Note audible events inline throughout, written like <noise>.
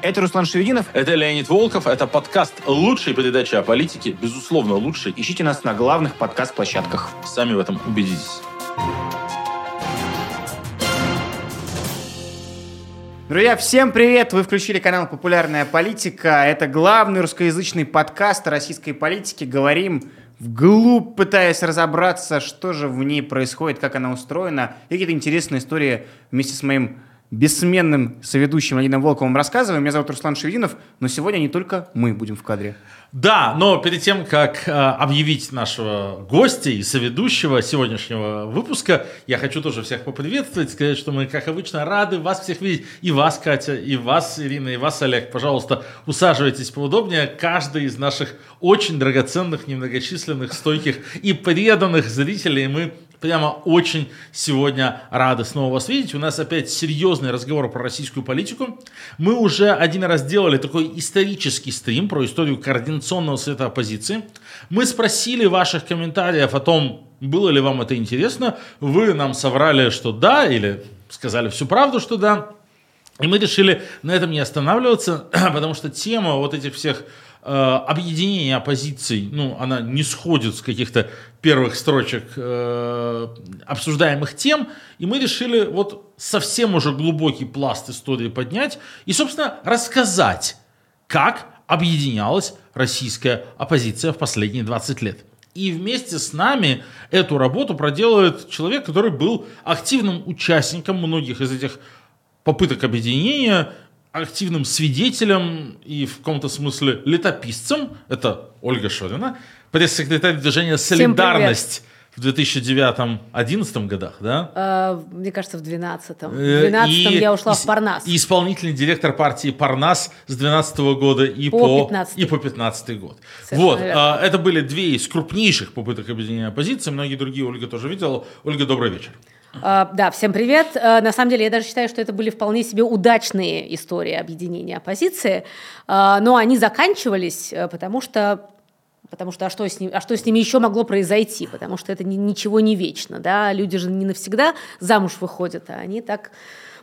Это Руслан Шевединов. Это Леонид Волков. Это подкаст лучшей передачи о политике. Безусловно, лучшей. Ищите нас на главных подкаст-площадках. Сами в этом убедитесь. Друзья, всем привет! Вы включили канал «Популярная политика». Это главный русскоязычный подкаст о российской политике. Говорим вглубь, пытаясь разобраться, что же в ней происходит, как она устроена, и какие-то интересные истории вместе с моим бессменным соведущим Леонидом Волковым рассказываем. Меня зовут Руслан Шевединов, но сегодня не только мы будем в кадре. Да, но перед тем, как э, объявить нашего гостя и соведущего сегодняшнего выпуска, я хочу тоже всех поприветствовать, сказать, что мы, как обычно, рады вас всех видеть. И вас, Катя, и вас, Ирина, и вас, Олег. Пожалуйста, усаживайтесь поудобнее. Каждый из наших очень драгоценных, немногочисленных, стойких и преданных зрителей мы Прямо очень сегодня рады снова вас видеть. У нас опять серьезный разговор про российскую политику. Мы уже один раз делали такой исторический стрим про историю координационного совета оппозиции. Мы спросили ваших комментариев о том, было ли вам это интересно. Вы нам соврали, что да, или сказали всю правду, что да. И мы решили на этом не останавливаться, <clears throat> потому что тема вот этих всех э, объединения оппозиций, ну, она не сходит с каких-то первых строчек э, обсуждаемых тем, и мы решили вот совсем уже глубокий пласт истории поднять и, собственно, рассказать, как объединялась российская оппозиция в последние 20 лет. И вместе с нами эту работу проделывает человек, который был активным участником многих из этих попыток объединения, активным свидетелем и в каком-то смысле летописцем. Это Ольга Шорина пресс-секретарь движения «Солидарность» в 2009-2011 годах, да? А, мне кажется, в 2012. В 2012 и, я ушла и, в Парнас. И исполнительный директор партии Парнас с 2012 года и по, по 15. и по 15 год. Совершенно вот, верно. это были две из крупнейших попыток объединения оппозиции. Многие другие Ольга тоже видела. Ольга, добрый вечер. Uh, да, всем привет. Uh, на самом деле, я даже считаю, что это были вполне себе удачные истории объединения оппозиции, uh, но они заканчивались, потому что Потому что а что, с ним, а что с ними еще могло произойти? Потому что это ни, ничего не вечно. Да? Люди же не навсегда замуж выходят, а они так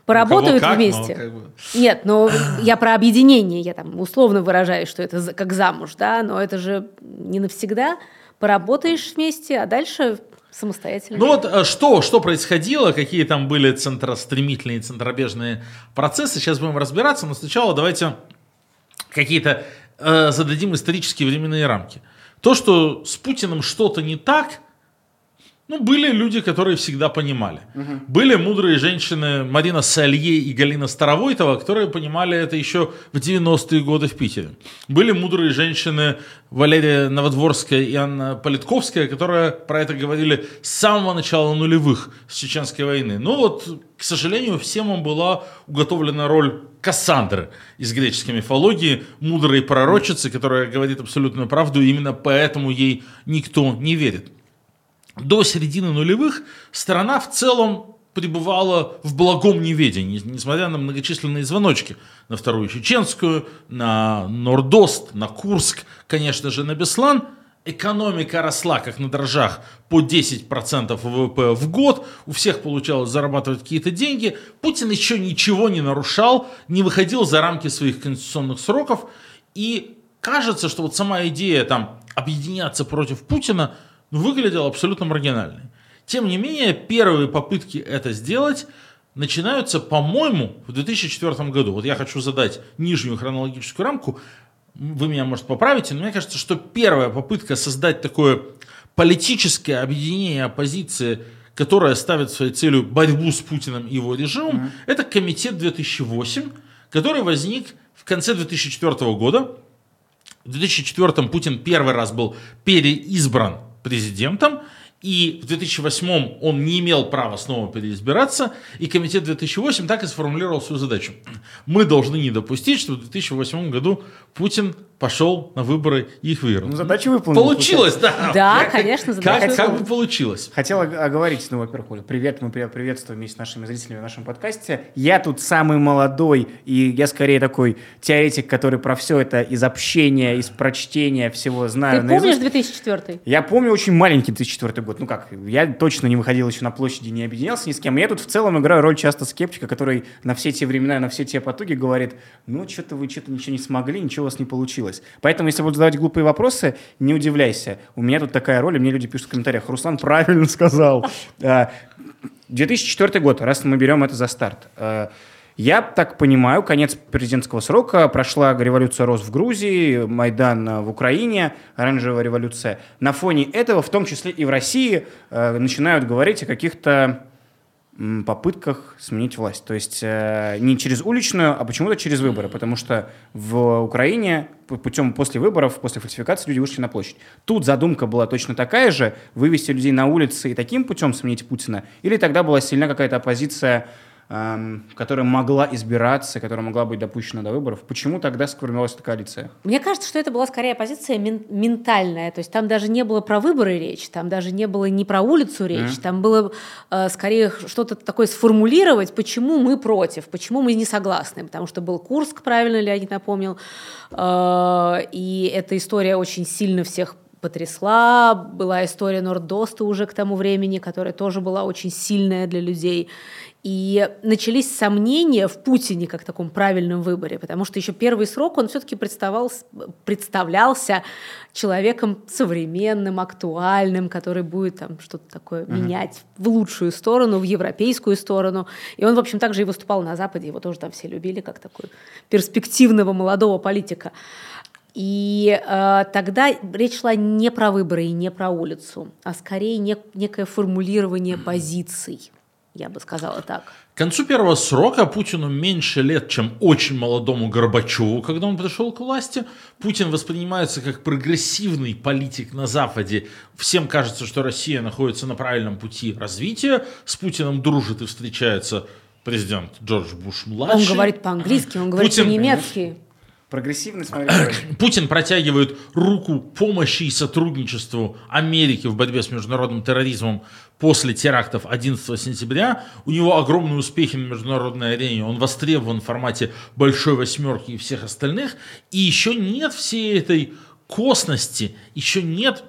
поработают как, вместе. Но, как бы... Нет, но я про объединение, я там условно выражаюсь, что это как замуж, да, но это же не навсегда. Поработаешь вместе, а дальше самостоятельно. Ну вот э, что, что происходило, какие там были центростремительные, центробежные процессы, сейчас будем разбираться, но сначала давайте какие-то э, зададим исторические временные рамки. То, что с Путиным что-то не так, ну, были люди, которые всегда понимали. Угу. Были мудрые женщины Марина Салье и Галина Старовойтова, которые понимали это еще в 90-е годы в Питере. Были мудрые женщины Валерия Новодворская и Анна Политковская, которые про это говорили с самого начала нулевых с Чеченской войны. Ну вот, к сожалению, всем им была уготовлена роль Кассандры из греческой мифологии, мудрой пророчицы, которая говорит абсолютную правду, и именно поэтому ей никто не верит до середины нулевых страна в целом пребывала в благом неведении, несмотря на многочисленные звоночки на Вторую Чеченскую, на Нордост, на Курск, конечно же, на Беслан. Экономика росла, как на дрожжах, по 10% ВВП в год. У всех получалось зарабатывать какие-то деньги. Путин еще ничего не нарушал, не выходил за рамки своих конституционных сроков. И кажется, что вот сама идея там объединяться против Путина – выглядел абсолютно маргинальной. Тем не менее, первые попытки это сделать начинаются, по-моему, в 2004 году. Вот я хочу задать нижнюю хронологическую рамку. Вы меня, может, поправите, но мне кажется, что первая попытка создать такое политическое объединение оппозиции, которое ставит своей целью борьбу с Путиным и его режимом, mm-hmm. это комитет 2008, который возник в конце 2004 года. В 2004 Путин первый раз был переизбран президентом, и в 2008 он не имел права снова переизбираться, и комитет 2008 так и сформулировал свою задачу. Мы должны не допустить, что в 2008 году Путин пошел на выборы и их выиграл. Ну, задача выполнена. Получилось, да. Да, Как- конечно, задача Как, как бы получилось. Хотел ог- оговорить, ну, во-первых, Оля, привет, мы при- приветствуем вместе с нашими зрителями в нашем подкасте. Я тут самый молодой, и я скорее такой теоретик, который про все это из общения, из прочтения всего знаю. Ты помнишь наизусть. 2004 Я помню очень маленький 2004 год. Ну как, я точно не выходил еще на площади, не объединялся ни с кем. Я тут в целом играю роль часто скептика, который на все те времена, на все те потуги говорит, ну что-то вы что-то ничего не смогли, ничего у вас не получилось. Поэтому, если буду задавать глупые вопросы, не удивляйся. У меня тут такая роль, и мне люди пишут в комментариях, Руслан правильно <laughs> сказал. А, 2004 год, раз мы берем это за старт. А, Я так понимаю, конец президентского срока, прошла революция роз в Грузии, Майдан э, в Украине, оранжевая революция. На фоне этого, в том числе и в России, начинают говорить о каких-то попытках сменить власть. То есть э, не через уличную, а почему-то через выборы. Потому что в Украине путем после выборов, после фальсификации люди вышли на площадь. Тут задумка была точно такая же, вывести людей на улицы и таким путем сменить Путина. Или тогда была сильна какая-то оппозиция, которая могла избираться, которая могла быть допущена до выборов. Почему тогда сформировалась эта коалиция? Мне кажется, что это была скорее позиция мен- ментальная. То есть там даже не было про выборы речь, там даже не было ни про улицу речь, там было э, скорее что-то такое сформулировать, почему мы против, почему мы не согласны. Потому что был Курск, правильно Леонид напомнил, э, и эта история очень сильно всех потрясла. Была история Нордоста уже к тому времени, которая тоже была очень сильная для людей. И начались сомнения в Путине как таком правильном выборе, потому что еще первый срок он все-таки представлялся человеком современным, актуальным, который будет там что-то такое менять в лучшую сторону, в европейскую сторону. И он, в общем, также и выступал на Западе, его тоже там все любили как такой перспективного молодого политика. И э, тогда речь шла не про выборы и не про улицу, а скорее не- некое формулирование позиций, я бы сказала так. К концу первого срока Путину меньше лет, чем очень молодому Горбачеву, когда он пришел к власти. Путин воспринимается как прогрессивный политик на Западе. Всем кажется, что Россия находится на правильном пути развития. С Путиным дружит и встречается президент Джордж Буш-младший. Он говорит по-английски, он говорит Путин- по-немецки. Прогрессивный, смотри. <clears throat> Путин протягивает руку помощи и сотрудничеству Америки в борьбе с международным терроризмом после терактов 11 сентября. У него огромные успехи на международной арене. Он востребован в формате большой восьмерки и всех остальных. И еще нет всей этой косности, еще нет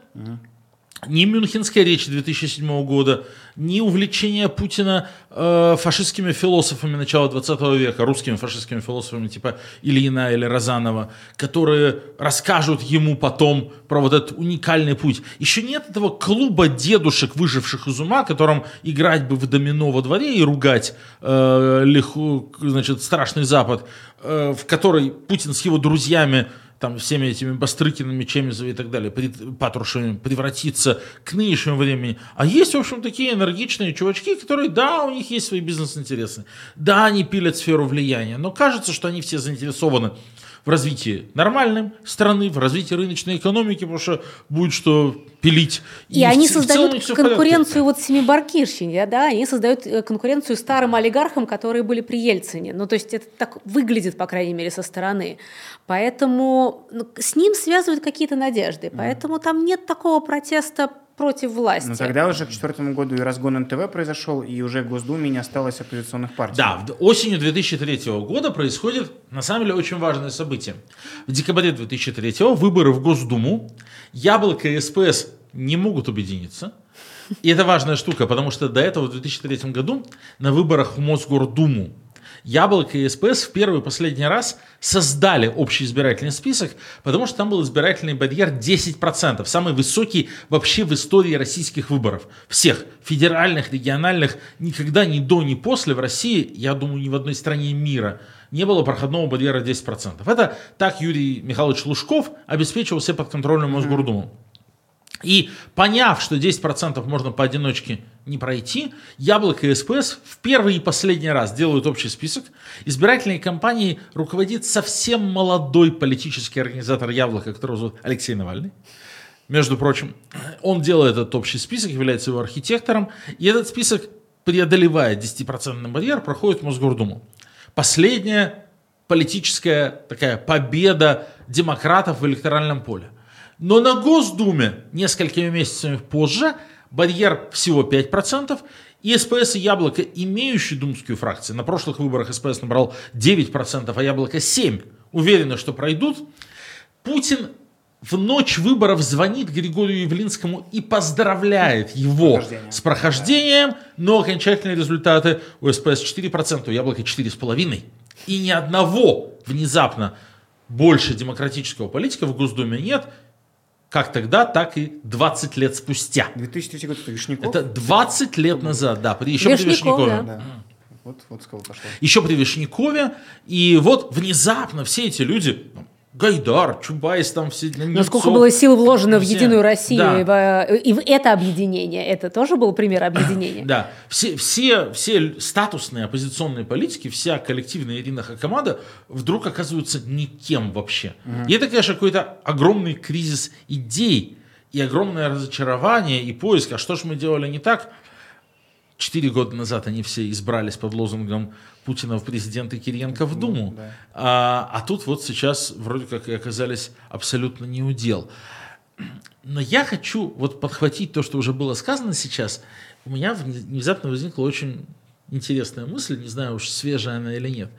ни Мюнхенской речи 2007 года, ни увлечения Путина э, фашистскими философами начала 20 века, русскими фашистскими философами типа Ильина или Розанова, которые расскажут ему потом про вот этот уникальный путь. Еще нет этого клуба дедушек, выживших из ума, которым играть бы в домино во дворе и ругать э, лиху- значит, страшный Запад, э, в который Путин с его друзьями там всеми этими Бастрыкинами, Чемизовыми и так далее, пред- Патрушевыми превратиться к нынешнему времени. А есть, в общем, такие энергичные чувачки, которые, да, у них есть свои бизнес-интересы, да, они пилят сферу влияния, но кажется, что они все заинтересованы в развитии нормальной страны, в развитии рыночной экономики, потому что будет что пилить. И, они в целом создают в конкуренцию вот семибаркирщине, да, они создают э, конкуренцию старым олигархам, которые были при Ельцине. Ну, то есть это так выглядит, по крайней мере, со стороны. Поэтому ну, с ним связывают какие-то надежды. Поэтому там нет такого протеста против власти. Но Ну, тогда уже к четвертому году и разгон НТВ произошел, и уже в Госдуме не осталось оппозиционных партий. Да, в- осенью 2003 года происходит, на самом деле, очень важное событие. В декабре 2003 выборы в Госдуму. Яблоко и СПС не могут объединиться. И это важная штука, потому что до этого в 2003 году на выборах в Мосгордуму Яблоко и СПС в первый и последний раз создали общий избирательный список, потому что там был избирательный барьер 10%, самый высокий вообще в истории российских выборов. Всех, федеральных, региональных, никогда ни до, ни после в России, я думаю, ни в одной стране мира не было проходного барьера 10%. Это так Юрий Михайлович Лужков обеспечивал себе подконтрольную Мосгордуму. И поняв, что 10% можно поодиночке не пройти, Яблоко и СПС в первый и последний раз делают общий список. Избирательной кампанией руководит совсем молодой политический организатор Яблока, которого зовут Алексей Навальный. Между прочим, он делает этот общий список, является его архитектором, и этот список, преодолевая 10% барьер, проходит в Мосгордуму. Последняя политическая такая победа демократов в электоральном поле. Но на Госдуме несколькими месяцами позже барьер всего 5%, и СПС и Яблоко, имеющие думскую фракцию, на прошлых выборах СПС набрал 9%, а Яблоко 7%, уверены, что пройдут. Путин в ночь выборов звонит Григорию Явлинскому и поздравляет его Прохождение. с прохождением, но окончательные результаты у СПС 4%, у Яблока 4,5%. И ни одного внезапно больше демократического политика в Госдуме нет, как тогда, так и 20 лет спустя. 2003 год это Вишняков? Это 20 лет назад, да, при, еще при Вишняков, Вишнякове. да. Да. Вот, вот с кого пошло. Еще при Вишнякове. И вот внезапно все эти люди, ну, Гайдар, Чубайс, там все... Но сколько было сил вложено в все. Единую Россию Да. и, в, в это объединение. Это тоже был пример объединения. Да, все, все, все статусные оппозиционные политики, вся коллективная Ирина Хакамада вдруг оказываются никем вообще. И это, конечно, какой-то огромный кризис идей и огромное разочарование и поиск. А что же мы делали не так? Четыре года назад они все избрались под лозунгом Путина в президенты Кириенко в Думу. да. А, а тут вот сейчас вроде как и оказались абсолютно не удел. Но я хочу вот подхватить то, что уже было сказано сейчас. У меня вне- внезапно возникла очень интересная мысль, не знаю уж свежая она или нет,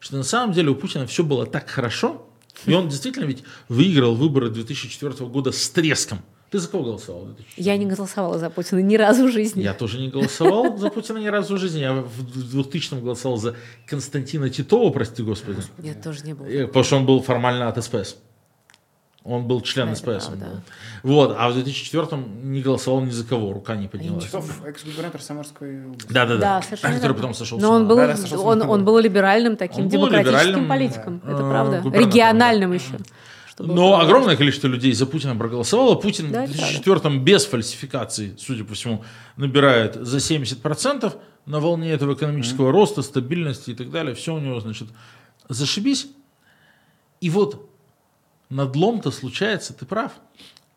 что на самом деле у Путина все было так хорошо, и он действительно ведь выиграл выборы 2004 года с треском. Ты за кого голосовал? в 2004? Я не голосовала за Путина ни разу в жизни. Я тоже не голосовал за Путина ни разу в жизни. Я в 2000 голосовал за Константина Титова, прости господи. Нет, тоже не было. Э, Потому что он был формально от СПС. Он был член Это СПС. был. Вот, а в 2004 не голосовал ни за кого, рука не поднялась. Титов, экс-губернатор Самарской области. Да, да, да. Да, совершенно Который верно. потом сошел с Но он был, Да, да, он, он был либеральным таким Он был демократическим либеральным, политиком. да. Это Э, правда. Региональным еще. Что было Но правда. огромное количество людей за Путина проголосовало. Путин Да, в это 2004 без фальсификаций, судя по всему, набирает за 70% на волне этого экономического роста, стабильности и так далее. Все у него, значит, зашибись. И вот надлом-то случается, ты прав.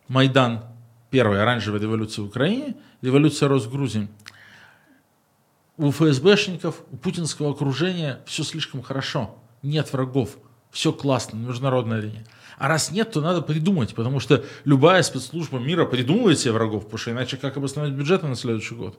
Майдан, первая оранжевая революция в Украине, революция рос в Грузии. У ФСБшников, у путинского окружения все слишком хорошо. Нет врагов. Все классно на международной арене. А раз нет, то надо придумать, потому что любая спецслужба мира придумывает себе врагов, потому что иначе как обосновать бюджеты на следующий год?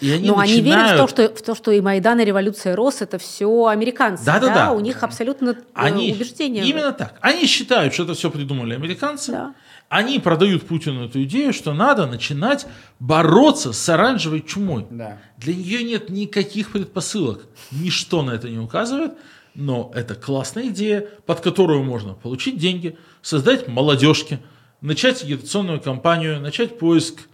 И они Но они верят в начинают- то, что, в то, что и Майдан, и революция РОС это все американцы. Да-да-да. У них абсолютно э, Они, убеждения. Именно так. Они считают, что это все придумали американцы. Да. Они продают Путину эту идею, что надо начинать бороться с оранжевой чумой. Да. Для нее нет никаких предпосылок. Ничто на это не указывает. Но это классная идея, под которую можно получить деньги, создать молодежки, начать агитационную кампанию, начать поиск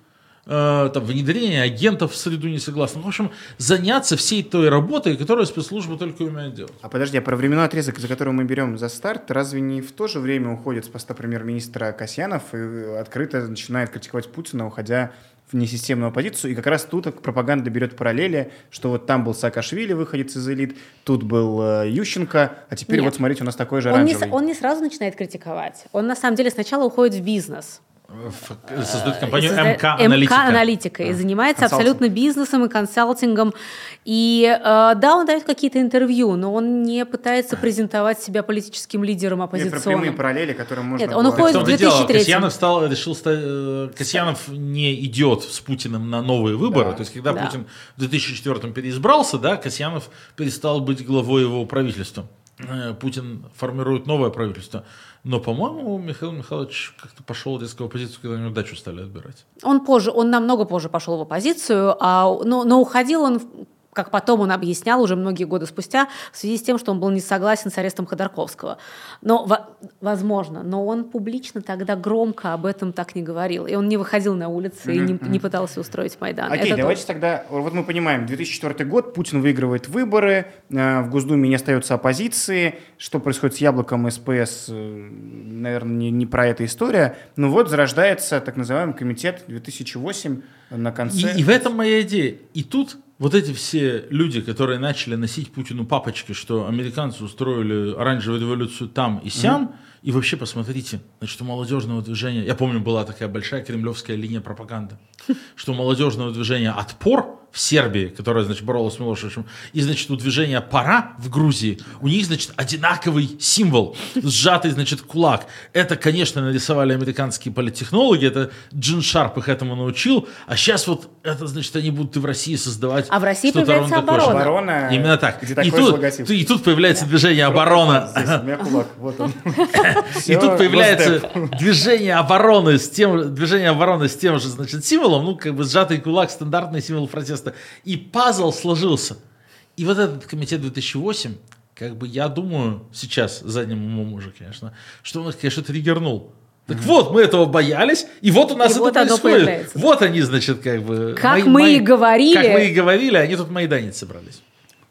э, там, внедрение агентов в среду несогласных. В общем, заняться всей той работой, которую спецслужбы только умеют делать. А подожди, а про временной отрезок, за который мы берем за старт, разве не в то же время уходит с поста премьер-министра Касьянов и открыто начинает критиковать Путина, уходя в несистемную оппозицию, и как раз тут пропаганда берет параллели, что вот там был Саакашвили, выходец из элит, тут был э, Ющенко, а теперь Нет. вот смотрите, у нас такой же Он не, оранжевый. он не сразу начинает критиковать. Он на самом деле сначала уходит в бизнес. В- Создают компанию И созда- МК Аналитика. МК-аналитика. И занимается Консалтинг. абсолютно бизнесом и консалтингом. И э, да, он дает какие-то интервью, но он не пытается презентовать себя политическим лидером Нет, про прямые оппозиционным. параллели, которые можно Нет, он было- уходит В в том-то и дело, 2003. Касьянов стал, решил стать, э, Касьянов не идет с Путиным на новые выборы. Да. То есть, когда Да. Путин в 2004 переизбрался, да, Касьянов перестал быть главой его правительства. Э, Путин формирует новое правительство. Но, по-моему, Михаил Михайлович как-то пошел резко в оппозицию, когда у него дачу стали отбирать. Он позже, он намного позже пошел в оппозицию, а, но, но уходил он, как потом он объяснял уже многие годы спустя, в связи с тем, что он был не согласен с арестом Ходорковского. Но, во- возможно, но он публично тогда громко об этом так не говорил. И он не выходил на улицы и не, не пытался устроить Майдан. Окей, Это давайте тоже. тогда, вот мы понимаем, 2004 год, Путин выигрывает выборы, э, в Госдуме не остается оппозиции, что происходит с Яблоком СПС, наверное, не, не про эта история, но вот зарождается так называемый комитет 2008 на конце. И, и в этом моя идея. И тут вот эти все люди, которые начали носить Путину папочки, что американцы устроили оранжевую революцию там и сям, и вообще посмотрите, значит, у молодежного движения, я помню, была такая большая кремлевская линия пропаганды, <laughs> что у молодежного движения отпор, в Сербии, которая, значит, боролась с Милошевичем, и, значит, у движения «Пора» в Грузии, у них, значит, одинаковый символ, сжатый, значит, кулак. Это, конечно, нарисовали американские политтехнологи, это Джин Шарп их этому научил, а сейчас вот это, значит, они будут и в России создавать А в России что-то появляется ровно такое оборона. Оборона. Именно так. Где И тут, логотип. и тут появляется движение «Оборона». Здесь у меня кулак, вот он. <laughs> И тут появляется движение обороны с тем, движение обороны с тем же, значит, символом, ну, как бы сжатый кулак, стандартный символ протеста. И пазл сложился. И вот этот комитет 2008, как бы я думаю сейчас, задним умом уже, конечно, что он их, конечно, триггернул. Так вот, мы этого боялись, и вот у нас И это вот происходит. появляется. Вот они, значит, как бы... Как май- мы май- и говорили. Как мы и говорили, они тут майданить собрались.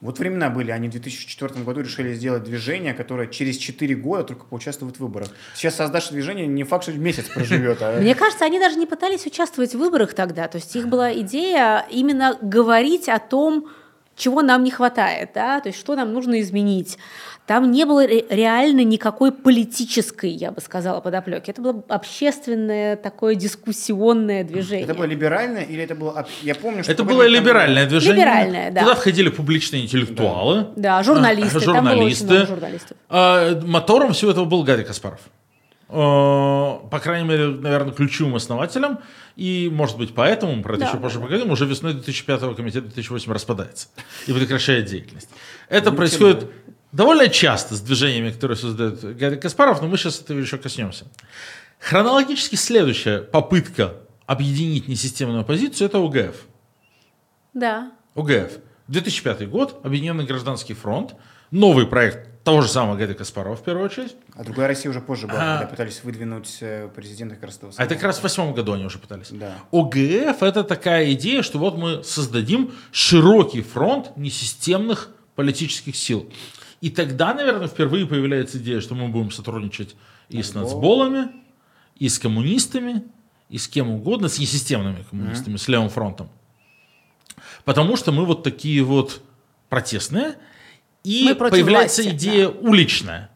Вот времена были, они в 2004 году решили сделать движение, которое через 4 года только поучаствует в выборах. Сейчас создашь движение, не факт, что месяц проживет, а <laughs> Мне кажется, они даже не пытались участвовать в выборах тогда. То есть их была идея именно говорить о том, чего нам не хватает, да, то есть что нам нужно изменить. Там не было ре- реально никакой политической, я бы сказала, подоплеки. Это было общественное такое дискуссионное движение. это было либеральное или это было... Я помню, что... Это было там либеральное движение. Либеральное, да. Туда входили публичные интеллектуалы. Да, журналисты. А, Там было очень журналисты. много журналистов. А, Мотором всего этого был Гарри Каспаров. А, По крайней мере, наверное, ключевым основателем. И, может быть, поэтому, мы про это Да, еще да, позже да. поговорим, уже весной 2005 комитет 2008 распадается и прекращает деятельность. Это происходит довольно часто с движениями, которые создает Гарри Каспаров, но мы сейчас этого еще коснемся. Хронологически следующая попытка объединить несистемную оппозицию – это УГФ. Да. ОГФ. 2005 год, Объединенный гражданский фронт, новый проект того же самого Гарри Каспарова в первую очередь. А другая Россия уже позже была, А. когда пытались выдвинуть э, президента как раз того А это как самого. раз в восьмом году они уже пытались. Да. ОГФ это такая идея, что вот мы создадим широкий фронт несистемных политических сил. И тогда, наверное, впервые появляется идея, что мы будем сотрудничать и с нацболами, и с коммунистами, и с кем угодно, с несистемными коммунистами, с левым фронтом. Потому что мы вот такие вот протестные. И появляется власти, идея уличная.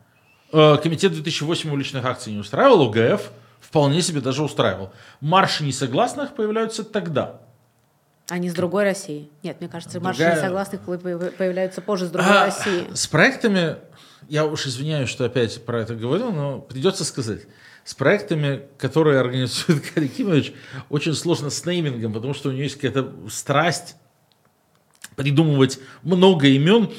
Э, Комитет 2008 уличных акций не устраивал, ОГФ вполне себе даже устраивал. Марши несогласных появляются тогда. Они с другой России. Нет, мне кажется, марши Другая- несогласных по- по- появляются позже с другой А, России. С проектами, я уж извиняюсь, что опять про это говорю, но придется сказать. С проектами, которые организует <laughs> Гарри Кимович, очень сложно с неймингом, потому что у него есть какая-то страсть придумывать много имен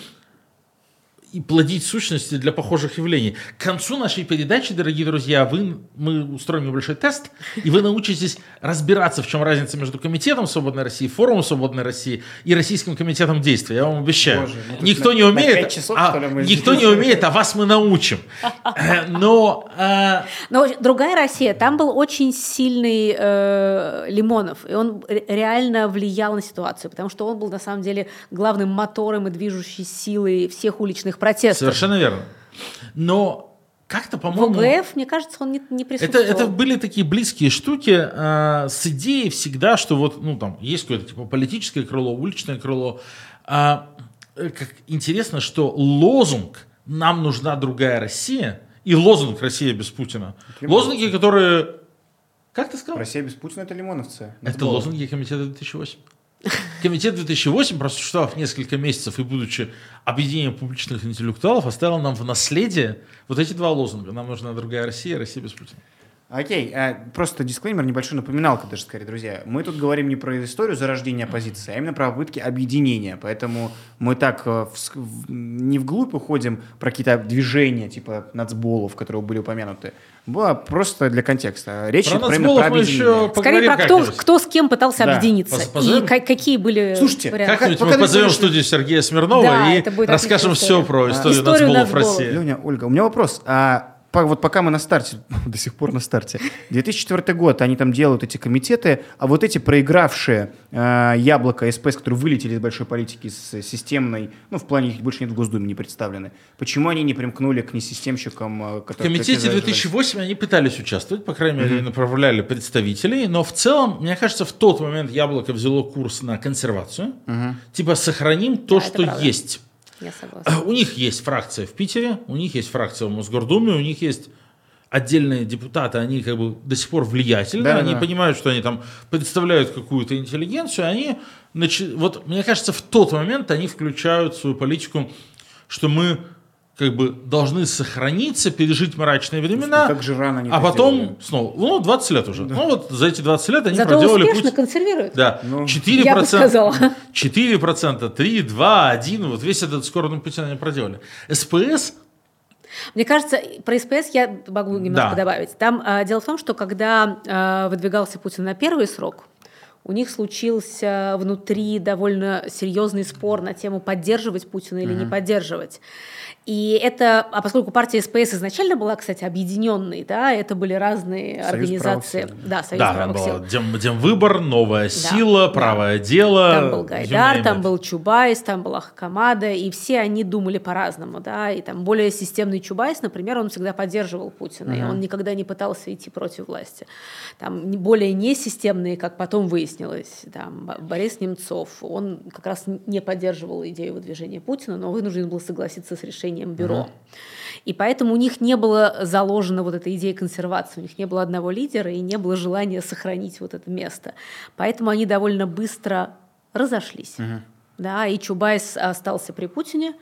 и плодить сущности для похожих явлений. К концу нашей передачи, дорогие друзья, вы, мы устроим небольшой тест, и вы научитесь разбираться, в чем разница между Комитетом Свободной России, Форумом Свободной России и Российским комитетом действия. Я вам обещаю. Боже, тут никто на- не на умеет, часов, а, что ли, мы никто не умеет, а вас мы научим. Э, Но э, Но другая Россия, там был очень сильный э, Лимонов, и он ре- реально влиял на ситуацию, потому что он был на самом деле главным мотором и движущей силой всех уличных протестов. совершенно верно. Но как-то, по-моему... ОГФ, мне кажется, он не, не Это, присутствовал. это были такие близкие штуки э, с идеей всегда, что вот, ну, там, есть какое-то типа политическое крыло, уличное крыло. А, э, как интересно, что лозунг «Нам нужна другая Россия» и лозунг «Россия без Путина». Лимоновцы. Лозунги, которые... Как ты сказал? Россия без Путина это лимоновцы. Это Нацболы. лозунги комитета 2008. Комитет 2008, просуществовав несколько месяцев и будучи объединением публичных интеллектуалов, оставил нам в наследие вот эти два лозунга. Нам нужна другая Россия, Россия без Путина. Окей, а, просто дисклеймер, небольшой напоминалка даже, скорее, друзья. Мы тут говорим не про историю зарождения оппозиции, а именно про попытки объединения. Поэтому мы так э, вс- в- не вглубь уходим про какие-то движения, типа нацболов, которые были упомянуты. Было просто для контекста. Речь Про про, именно нацболов про объединение. Скорее про кто, кто с кем пытался Да. объединиться Поз- позовем? и ка- какие были Слушайте, варианты. Пока мы позовем в студию Сергея Смирнова Да, и расскажем все про А. историю Историю нацболов в нацболов. России. Леня, Ольга, у меня вопрос. А вот пока мы на старте, <laughs> до сих пор на старте, 2004 год, они там делают эти комитеты, а вот эти проигравшие э, яблоко СПС, которые вылетели из большой политики с системной, ну, в плане их больше нет в Госдуме, не представлены, почему они не примкнули к несистемщикам, э, В которые... комитете которые 2008 они пытались участвовать, по крайней мере, направляли представителей, но в целом, мне кажется, в тот момент Яблоко взяло курс на консервацию. Типа сохраним то, Да, что есть. Я согласна. У них есть фракция в Питере, у них есть фракция в Мосгордуме, у них есть отдельные депутаты, они как бы до сих пор влиятельны, Да, они да. понимают, что они там представляют какую-то интеллигенцию, они начи- вот мне кажется, в тот момент они включают свою политику, что мы как бы должны сохраниться, пережить мрачные времена, Как же рано они а потом сделали. снова, ну, 20 лет уже. Ну, вот за эти 20 лет они Зато проделали успешно путь. консервируют. Да, Ну, 4%, я бы сказала. 4%, 3, 2, 1, вот весь этот скоростный путь они проделали. СПС Мне кажется, про СПС я могу немножко Да. добавить. Там э, дело в том, что когда э, выдвигался Путин на первый срок, у них случился внутри довольно серьезный спор на тему поддерживать Путина или не поддерживать. И это, а поскольку партия СПС изначально была, кстати, объединенной, да, это были разные Союз организации. сил. Да, Союз Да, там сил. было дем, демвыбор, новая сила, да. правое дело. Там был Гайдар, там был Чубайс, там была Хакамада, и все они думали по-разному, да, и там более системный Чубайс, например, он всегда поддерживал Путина, и он никогда не пытался идти против власти. Там более несистемные, как потом выяснилось, там Б- Борис Немцов, он как раз не поддерживал идею выдвижения Путина, но вынужден был согласиться с решением бюро. И поэтому у них не было заложено вот эта идея консервации, у них не было одного лидера и не было желания сохранить вот это место. Поэтому они довольно быстро разошлись. Да, и Чубайс остался при Путине,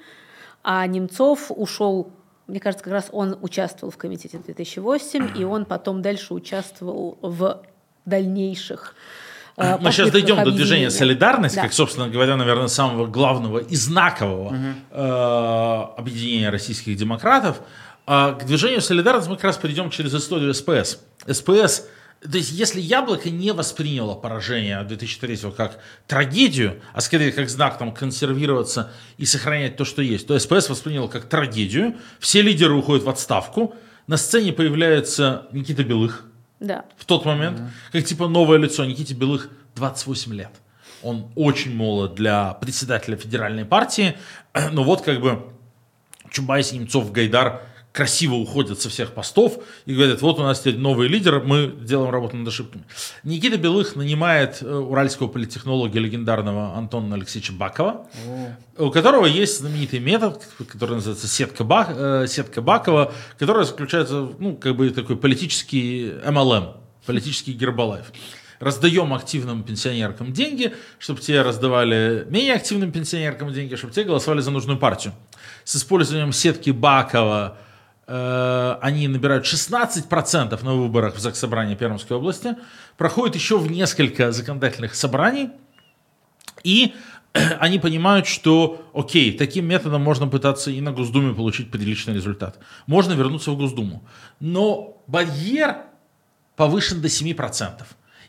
а Немцов ушел, мне кажется, как раз он участвовал в комитете 2008, и он потом дальше участвовал в дальнейших э, Мы сейчас дойдем до движения. «Солидарность», Да. как, собственно говоря, наверное, самого главного и знакового э, объединения российских демократов. А к движению «Солидарность» мы как раз перейдем через историю СПС. СПС, то есть если «Яблоко» не восприняло поражение 2003 как трагедию, а скорее как знак там, консервироваться и сохранять то, что есть, то СПС воспринял как трагедию. Все лидеры уходят в отставку. На сцене появляется Никита Белых, Да. в тот момент, как типа новое лицо Никите Белых 28 лет. Он очень молод для председателя федеральной партии, <clears throat> но вот как бы Чубайс, Немцов, Гайдар красиво уходят со всех постов и говорят, вот у нас теперь новый лидер, мы делаем работу над ошибками. Никита Белых нанимает э, уральского политтехнолога легендарного Антона Алексеевича Бакова, у которого есть знаменитый метод, который называется сетка, Бак, э, сетка Бакова, которая заключается, ну, как бы такой политический MLM, политический Гербалайф. Раздаем активным пенсионеркам деньги, чтобы те раздавали менее активным пенсионеркам деньги, чтобы те голосовали за нужную партию. С использованием сетки Бакова они набирают 16% на выборах в Заксобрание Пермской области, проходят еще в несколько законодательных собраний, и <clears throat> они понимают, что, окей, таким методом можно пытаться и на Госдуме получить приличный результат. Можно вернуться в Госдуму. Но барьер повышен до 7%.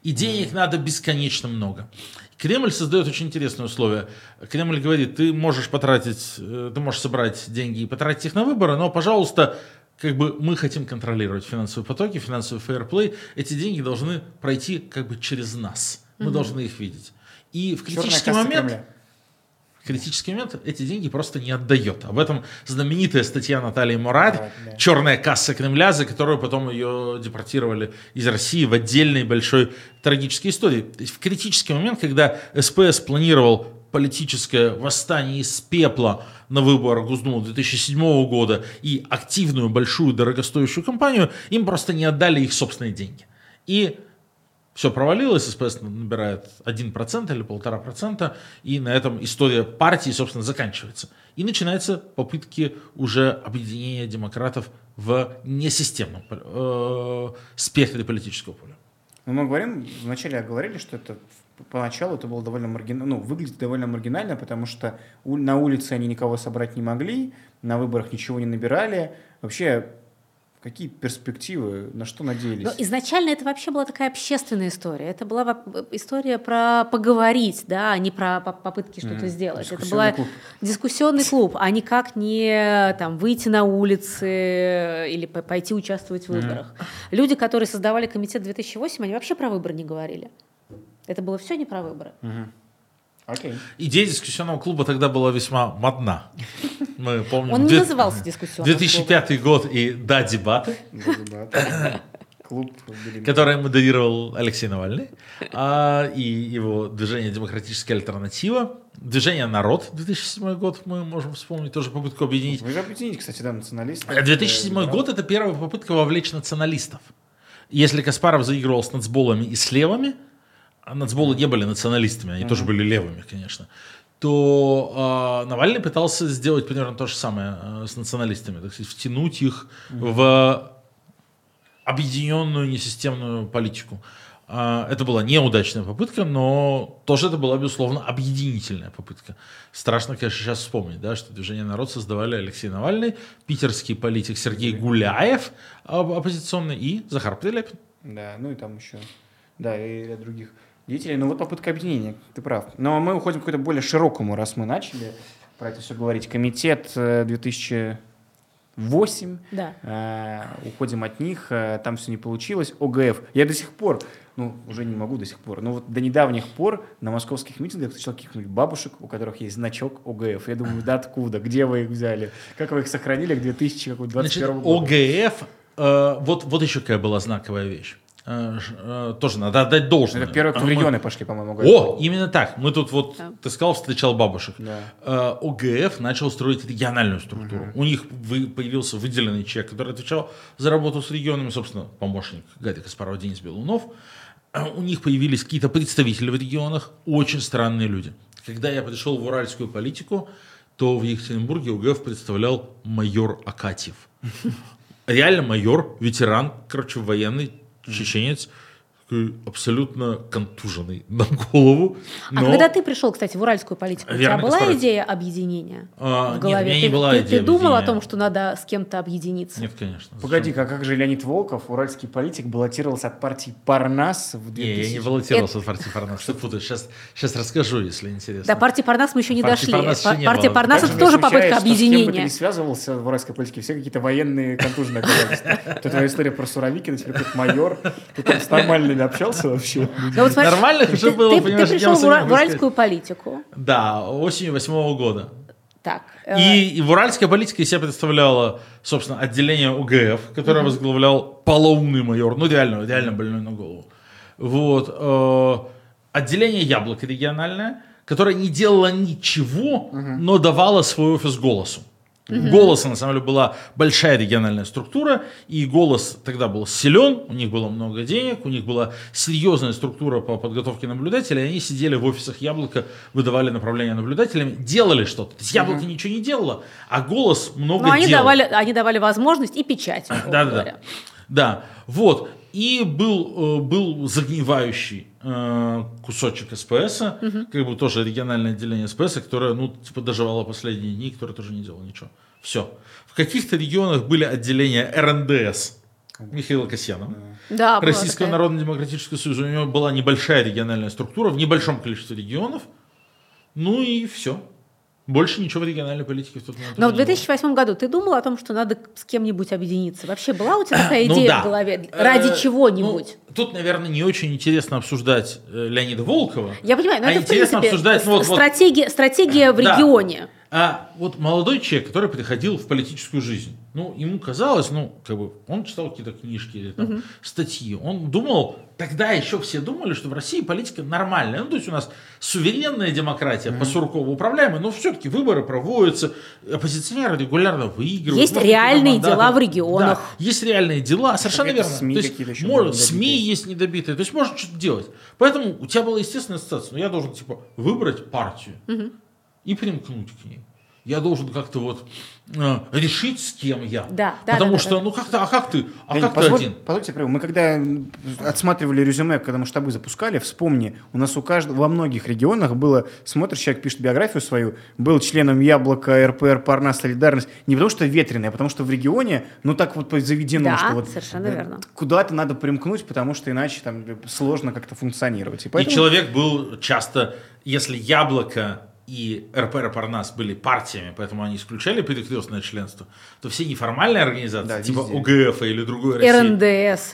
И денег надо бесконечно много. Кремль создает очень интересные условия. Кремль говорит, ты можешь потратить, э, ты можешь собрать деньги и потратить их на выборы, но, пожалуйста, как бы мы хотим контролировать финансовые потоки, финансовый фейерплей. Эти деньги должны пройти как бы через нас. Мы должны их видеть. И в критический момент Кремля. В критический момент эти деньги просто не отдает. Об этом знаменитая статья Натальи Морарь Да, да. «Черная касса Кремля», за которую потом ее депортировали из России в отдельной большой трагической истории. То есть в критический момент, когда СПС планировал политическое восстание из пепла на выборах Госдумы 2007 года и активную, большую, дорогостоящую кампанию, им просто не отдали их собственные деньги. И все провалилось, СПС набирает 1% или 1,5%, и на этом история партии, собственно, заканчивается. И начинаются попытки уже объединения демократов в несистемном э, спектре политического поля. Ну, мы говорим, вначале говорили, что это поначалу это было довольно маргинально, ну, выглядит довольно маргинально, потому что на улице они никого собрать не могли, на выборах ничего не набирали. Вообще, какие перспективы, на что надеялись? Но изначально это вообще была такая общественная история. Это была история про поговорить, да, а не про по- попытки что-то Мгм. сделать. Это была клуб. дискуссионный клуб, а никак не там выйти на улицы или по- пойти участвовать в выборах. Люди, которые создавали комитет 2008, они вообще про выборы не говорили. Это было все не про выборы. Мгм. Окей. Идея дискуссионного клуба тогда была весьма модна. Мы помним... Он не две- назывался дискуссионным 2005 год и «Да, дебаты». Клуб которые модерировал Алексей Навальный, а, и его движение «Демократическая альтернатива», движение «Народ» 2007 год, мы можем вспомнить, тоже попытку объединить. Вы же объедините, кстати, да, националистов. 2007 э, год – это первая попытка вовлечь националистов. Если Каспаров заигрывал с нацболами и с левыми, а нацболы не были националистами, они тоже были левыми, конечно, то э, Навальный пытался сделать примерно то же самое э, с националистами, так сказать, втянуть их в объединенную несистемную политику. Э, это была неудачная попытка, но тоже это была, безусловно, объединительная попытка. Страшно, конечно, сейчас вспомнить, да, что движение «Народ» создавали Алексей Навальный, питерский политик Сергей Гуляев, оппозиционный, и Захар Прилепин. Да, ну и там еще, да, и ряд других деятелей. Ну вот попытка объединения, ты прав. Но мы уходим к какому-то более широкому, раз мы начали про это все говорить. Комитет 2008. Э, да. Э, уходим от них, э, там все не получилось. ОГФ. Я до сих пор, ну, уже не могу до сих пор, но вот до недавних пор на московских митингах встречал каких-нибудь бабушек, у которых есть значок ОГФ. Я думаю, да откуда? Где вы их взяли? Как вы их сохранили к 2021 году? ОГФ, э, вот, вот еще какая была знаковая вещь. Э, э, тоже надо отдать должное. Это первые, кто в регионы пошли, по-моему. О, именно так. Мы тут вот, да. ты сказал, встречал бабушек. Да. Э, ОГФ начал строить региональную структуру. Угу. У них появился выделенный человек, который отвечал за работу с регионами, собственно, помощник Гарри Каспарова Денис Белунов. У них появились какие-то представители в регионах, очень странные люди. Когда я пришел в уральскую политику, то в Екатеринбурге УГФ представлял майор Акатьев. <laughs> Реально майор, ветеран, короче, военный, чеченец, Абсолютно контуженный <laughs> на голову. А но... А когда ты пришел, кстати, в уральскую политику, Верно, у тебя была Каспаров. идея объединения а, в голове? Нет, ты, не была ты, идея ты думал о том, что надо с кем-то объединиться? Нет, конечно. Погоди-ка, а как же Леонид Волков, уральский политик, баллотировался от партии Парнас в 2000... Не, я не баллотировался от партии Парнас. Что путаешь? Сейчас, сейчас расскажу, если интересно. До партии Парнас мы еще не партии дошли. Парнас Пар- партия было. Парнас это тоже попытка объединения. С кем бы ты не связывался в уральской политике, все какие-то военные контуженные оказались. Это твоя история про Суровикина, теперь как майор. Ты там нормальными общался вообще? Нормальных уже было, ты, понимаешь, ты пришел в уральскую политику. Да, осенью восьмого года. Так. Э... И, и в уральская политика из себя представляла, собственно, отделение УГФ, которое угу. возглавлял полоумный майор, ну реально, реально больной на голову. Вот. Э, отделение Яблоко региональное, которое не делало ничего, угу. но давало свой офис голосу. Угу. Голоса, на самом деле, была большая региональная структура, и голос тогда был силен, у них было много денег, у них была серьезная структура по подготовке наблюдателей, они сидели в офисах Яблока, выдавали направления наблюдателям, делали что-то. То есть Яблоко угу. ничего не делало, а голос много Но они делал. давали, они давали возможность и печать. <clears throat> Да, да, да. Да, вот. И был, э, был загнивающий кусочек СПС, угу. как бы тоже региональное отделение СПС, которое, ну, типа, доживало последние дни, которое тоже не делало ничего. Все. В каких-то регионах были отделения РНДС Михаила Касьянова. Да, Российского Народно-демократического союза. У него была небольшая региональная структура в небольшом количестве регионов. Ну и все. Больше ничего в региональной политике в тот момент. Но в 2008 году ты думал о том, что надо с кем-нибудь объединиться? Вообще была у тебя <coughs> такая ну идея ну, да. в голове? Ради э, чего-нибудь? Ну, тут, наверное, не очень интересно обсуждать э, Леонида Волкова. Я понимаю, но а это, интересно в принципе, обсуждать... Ну, вот, стратегия, стратегия в да. А вот молодой человек, который приходил в политическую жизнь, ну, ему казалось, ну, как бы, он читал какие-то книжки или там, угу. статьи, он думал, тогда еще все думали, что в России политика нормальная, ну, то есть у нас суверенная демократия, угу. по Суркову управляемая, но все-таки выборы проводятся, оппозиционеры регулярно выигрывают. Есть реальные дела в регионах. Да, есть реальные дела, совершенно верно. СМИ то есть, может, СМИ есть недобитые, то есть можно что-то делать. Поэтому у тебя была естественная ассоциация, ну, я должен, типа, выбрать партию. Угу и примкнуть к ней. Я должен как-то вот э, решить, с кем я. Да, да, Потому да, что, да, ну как-то, а как ты? А да, как позволь, ты один? Позвольте, мы когда отсматривали резюме, когда мы штабы запускали, вспомни, у нас у каждого, во многих регионах было, смотришь, человек пишет биографию свою, был членом Яблока, РПР, Парна, Солидарность, не потому что ветреный, а потому что в регионе, ну так вот заведено, да, что вот совершенно верно. куда-то надо примкнуть, потому что иначе там сложно как-то функционировать. И, поэтому... и человек был часто, если Яблоко и РПР Парнас были партиями, поэтому они исключали перекрестное членство, то все неформальные организации, да, типа везде. УГФ или другой России, РНДС,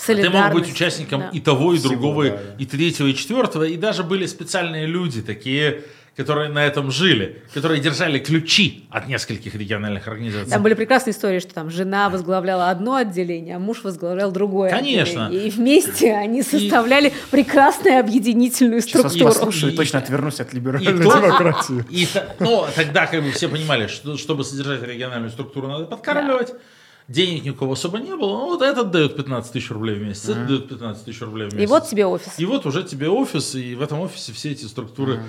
Солидарность. Ты мог быть участником да. и того, и другого, Всего, да, и третьего, и четвертого, и даже были специальные люди, такие которые на этом жили, которые держали ключи от нескольких региональных организаций. Там были прекрасные истории, что там жена возглавляла одно отделение, а муж возглавлял другое Конечно. отделение. И вместе они составляли и... прекрасную объединительную структуру. Сейчас послушаю и точно отвернусь от либеральной и демократии. И, ну, тогда как бы все понимали, что чтобы содержать региональную структуру, надо подкармливать. Денег ни у кого особо не было, ну вот этот дает 15 тысяч рублей в месяц, этот дает 15 тысяч рублей в месяц. И вот тебе офис. И вот уже тебе офис, и в этом офисе все эти структуры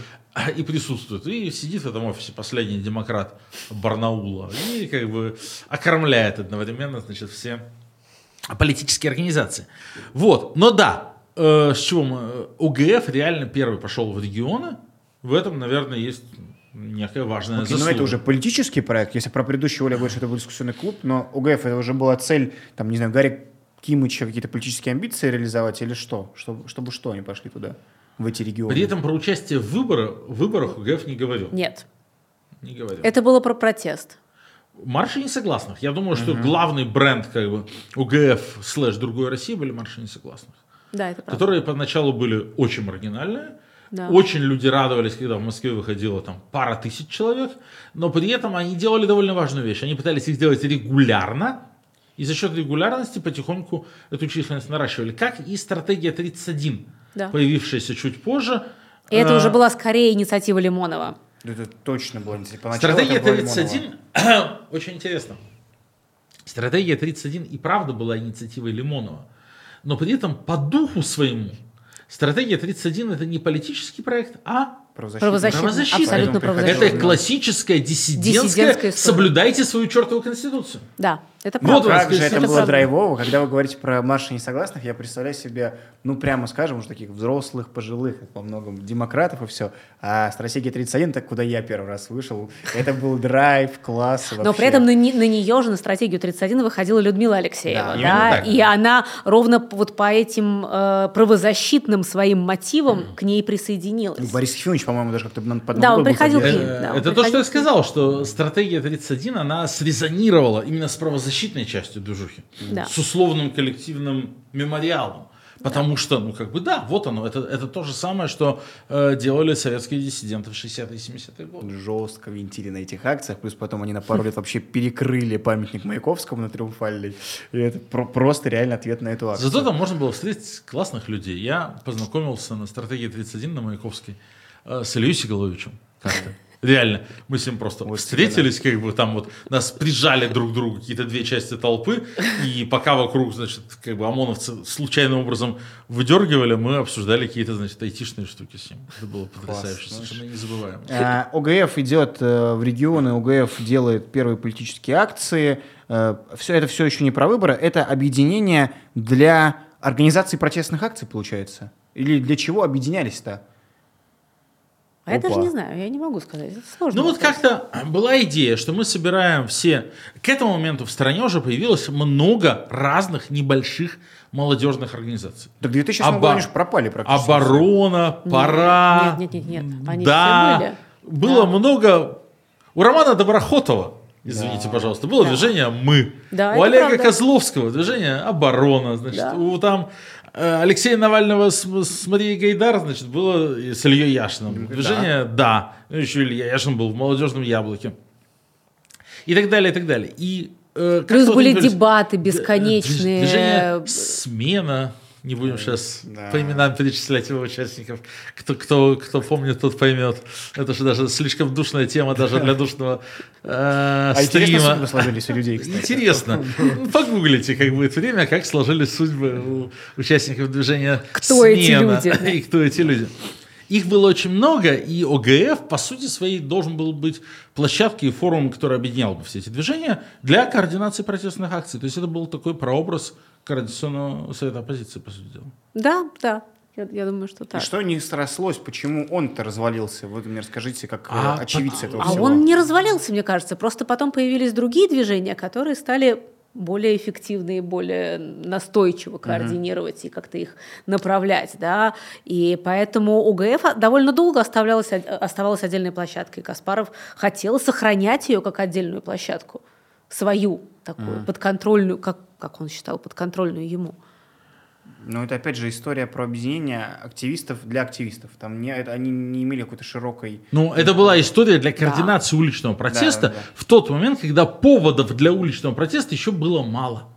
и присутствуют. И сидит в этом офисе последний демократ Барнаула и как бы окормляет одновременно, значит, все политические организации. Вот, но да, э, с чего мы... э, ОГФ реально первый пошел в регионы, в этом, наверное, есть некая важная Окей, но заслуга. это уже политический проект. Если про предыдущий Оля говорит, что это был дискуссионный клуб, но ОГФ это уже была цель, там, не знаю, Гарри Кимыча какие-то политические амбиции реализовать или что? Чтобы, чтобы что они пошли туда, в эти регионы? При этом про участие в выборах, выборах ОГФ не говорил. Нет. Не говорил. Это было про протест. Марши несогласных. Я думаю, что главный бренд как бы УГФ слэш другой России были марши несогласных. Да, это правда. Которые поначалу были очень маргинальные. Да. Очень люди радовались, когда в Москве выходило там пара тысяч человек, но при этом они делали довольно важную вещь. Они пытались их делать регулярно, и за счет регулярности потихоньку эту численность наращивали. Как и стратегия 31, Да. появившаяся чуть позже. И это Э, уже была скорее инициатива Лимонова. Это точно было. Поначалу Стратегия это было Лимонова. 31 <clears throat> очень интересно. Стратегия 31 и правда была инициативой Лимонова, но при этом по духу своему стратегия 31 это не политический проект, а Правозащитный. Правозащитный. Правозащитный. Абсолютно правозащитный. это классическая диссидентская, Диссидентская история. соблюдайте свою чертову конституцию. Да, это правда. он, Как же это Это было правда. драйвово, когда вы говорите про марши несогласных, я представляю себе, ну, прямо скажем, уже таких взрослых, пожилых, во многом демократов и все. А стратегия 31, так куда я первый раз вышел, это был драйв, класс. Но вообще. при этом на, на нее же, на стратегию 31, выходила Людмила Алексеева. Да, Да, и она ровно вот по этим э, правозащитным своим мотивам к ней присоединилась. Ну, Борис Ефимович, по-моему, даже как-то на- под Да, он приходил к. Э, да, это то, что я сказал, что стратегия 31, она срезонировала именно с правозащитной частью движухи. Да. С условным коллективным мемориалом. Потому что, ну, как бы, да, вот оно. Это, это то же самое, что э, делали советские диссиденты в 60-е и 70-е годы. жестко винтили на этих акциях, плюс потом они на пару лет вообще перекрыли памятник Маяковскому на Триумфальной. И это про- просто реально ответ на эту акцию. Зато там можно было встретить классных людей. Я познакомился на стратегии 31 на Маяковской э, с Ильей Сигаловичем как-то. Реально, мы с ним просто Вот встретились, как бы там вот нас прижали друг к другу какие-то две части толпы, и пока вокруг, значит, как бы ОМОНовцы случайным образом выдергивали, мы обсуждали какие-то, значит, айтишные штуки с ним. Это было потрясающе, Класс. совершенно незабываемо. А, ОГФ идет э, в регионы, ОГФ делает первые политические акции. Все это все еще не про выборы, это объединение для организации протестных акций, получается. Или для чего объединялись-то? А я даже не знаю, я не могу сказать. Это сложно. Ну вот как-то была идея, что мы собираем все... К этому моменту в стране уже появилось много разных небольших молодежных организаций. Так в 2007 Оба- году они же пропали практически. Оборона, пора. нет, нет, нет, нет. Они да, все были. было Да. много. У Романа Доброхотова, извините, Да. пожалуйста, было Да. движение «Мы». Да, у Олега правда. Козловского движение «Оборона». Значит, Да. у там Алексея Навального с, с Марией Гайдар, значит, было с Ильей Яшиным. Движение «Да». Ну, еще Илья Яшин был в «Молодежном яблоке». И так далее, и так далее. И, э, Плюс были дебаты Д- бесконечные. Движение «Смена». Не будем сейчас Да. по именам перечислять его участников. Кто, кто, кто помнит, тот поймет. Это же даже слишком душная тема даже для душного э, А интересно, стрима. судьбы сложились у людей, кстати. Интересно. Погуглите, как будет время, как сложились судьбы у участников движения Кто эти «Смена». люди, да. <laughs> И кто эти люди. Их было очень много, и ОГФ, по сути своей, должен был быть площадкой и форумом, который объединял бы все эти движения для координации протестных акций. То есть это был такой прообраз Координационного совета оппозиции, по сути дела. Да, да. Я, я думаю, что И так. что не срослось, почему он-то развалился? Вы мне расскажите, как э, А, очевидцы этого А всего. он не развалился, мне кажется. Просто потом появились другие движения, которые стали более эффективно и более настойчиво координировать и как-то их направлять, да, и поэтому УГФ довольно долго оставлялась, оставалась отдельной площадкой. Каспаров хотел сохранять ее как отдельную площадку, свою такую подконтрольную, как, как он считал, подконтрольную ему. Но это опять же история про объединение активистов для активистов. Там не, это, они не имели какой-то широкой... Ну, это была история для координации уличного протеста Да, да, да. в тот момент, когда поводов для уличного протеста еще было мало.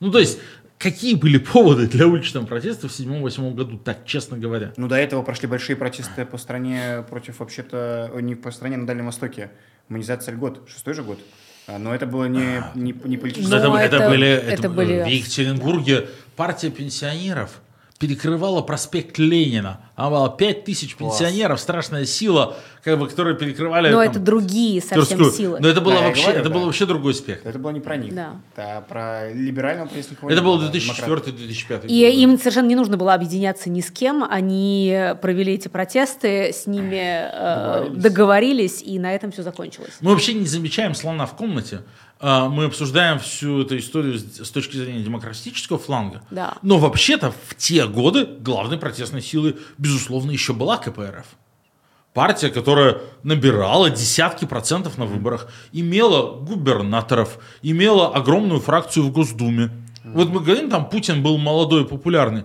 Ну, то есть, какие были поводы для уличного протеста в 7-8 году, так честно говоря? Ну, до этого прошли большие протесты по стране против, вообще-то, о, не по стране, на Дальнем Востоке. Монетизация льгот. Шестой же год? А, Но это было не, не, не политическое. Но это, это это- были, это это были- в Екатеринбурге партия пенсионеров перекрывала проспект Ленина. Там было 5 тысяч пенсионеров, страшная сила, как бы, которые перекрывали... Но там, это другие совсем Тверскую. силы. Но это было Да, вообще, говорю, это да. был вообще другой спектр. Это было не про них. Да. Это про либерального пресника. Это был 2004-2005 И им совершенно не нужно было объединяться ни с кем. Они провели эти протесты, с ними э, Договорились. договорились, и на этом все закончилось. Мы вообще не замечаем слона в комнате. А, Мы обсуждаем всю эту историю с с точки зрения демократического фланга. Да. Но вообще-то в те годы главной протестной силой, безусловно, еще была КПРФ. Партия, которая набирала десятки процентов на выборах, имела губернаторов, имела огромную фракцию в Госдуме. Вот мы говорим, там Путин был молодой и популярный.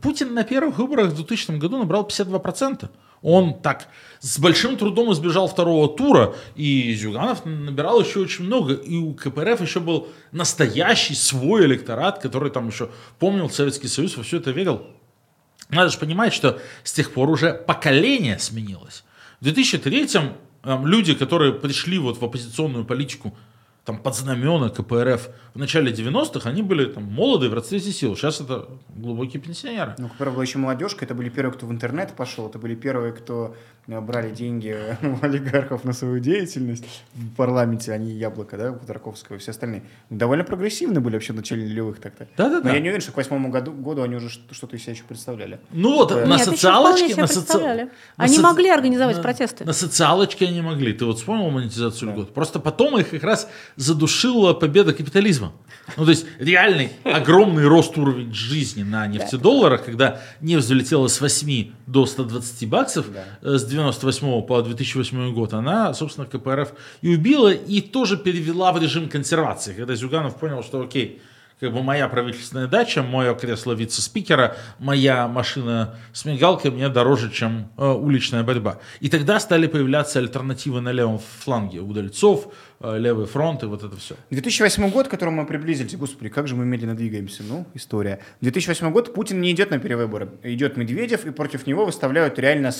Путин на первых выборах в 2000 году набрал 52%. Он так с большим трудом избежал второго тура, и Зюганов набирал еще очень много. И у КПРФ еще был настоящий свой электорат, который там еще помнил Советский Союз, во все это верил. Надо же понимать, что с тех пор уже поколение сменилось. В 2003-м эм, люди, которые пришли вот в оппозиционную политику там, под знамена КПРФ в начале 90-х, они были там, молодые в расцвете сил. Сейчас это глубокие пенсионеры. Ну, КПРФ была еще молодежка, это были первые, кто в интернет пошел, это были первые, кто э, брали деньги <laughs> у олигархов на свою деятельность в парламенте, они Яблоко, да, Тарковского и все остальные. Довольно прогрессивны были вообще в начале нулевых так-то. Да-да-да. Но я не уверен, что к восьмому году, году они уже что- что-то из себя еще представляли. Ну вот, Да. на Нет, социалочке... на соци- представляли. на Они соци- могли организовать на- протесты. На социалочке они могли. Ты вот вспомнил монетизацию Да. льгот? Просто потом их как раз задушила победа капитализма. Ну, то есть реальный огромный рост уровня жизни на нефтедолларах, когда нефть взлетела с 8 до 120 баксов Да. э, с 98 по 2008 год, она, собственно, КПРФ и убила, и тоже перевела в режим консервации. Когда Зюганов понял, что окей, как бы моя правительственная дача, мое кресло вице-спикера, моя машина с мигалкой мне дороже, чем э, уличная борьба. И тогда стали появляться альтернативы на левом фланге. Удальцов, э, левый фронт и вот это все. 2008 год, к которому мы приблизились, господи, как же мы медленно двигаемся, ну, история. 2008 год, Путин не идет на перевыборы, идет Медведев, и против него выставляют реально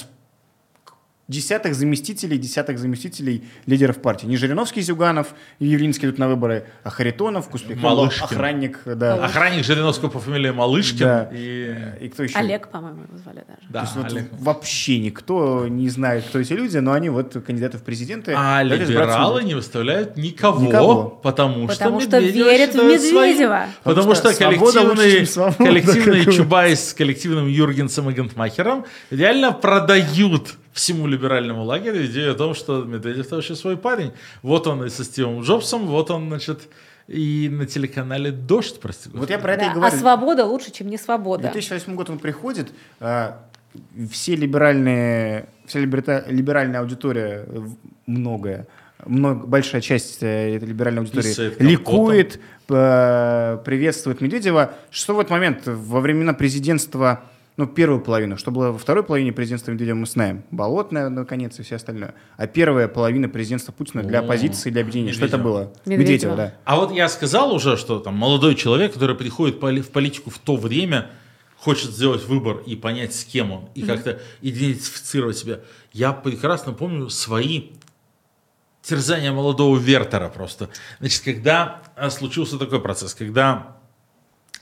десятых заместителей, десятых заместителей лидеров партии. Не Жириновский, Зюганов Явлинский идут на выборы, а Харитонов, Куспик, Малышкин. охранник, да. Охранник Жириновского по фамилии Малышкин. Да. И... И кто еще? Олег, по-моему, его звали даже. Да, То есть вот Олег. вообще никто не знает, кто эти люди, но они вот кандидаты в президенты. А либералы не выставляют никого, Никого. потому, Потому что, что верят в своим. Медведева. Потому Потому что что коллективный, свобода, коллективный. Чубайс с коллективным Юргенсом и Гантмахером реально продают всему либеральному лагерю идею о том, что Медведев это вообще свой парень. Вот он и со Стивом Джобсом, вот он, значит, и на телеканале «Дождь», прости Вот господи. я про это Да, и говорю. А свобода лучше, чем не свобода. 2008 год он приходит, а, все либеральные, вся либерта- либеральная аудитория, э, в- многое, много, большая часть э, этой либеральной аудитории ликует, э, приветствует Медведева. Что в этот момент, во времена президентства, ну, первую половину, что было во второй половине президентства Медведева, мы знаем. Болотная, наконец, и все остальное. А первая половина президентства Путина для оппозиции, для объединения, что это было? Медведева. да. А вот я сказал уже, что там молодой человек, который приходит в политику в то время, хочет сделать выбор и понять, с кем он, и как-то идентифицировать себя. Я прекрасно помню свои терзания молодого Вертера просто. Значит, когда а, случился такой процесс, когда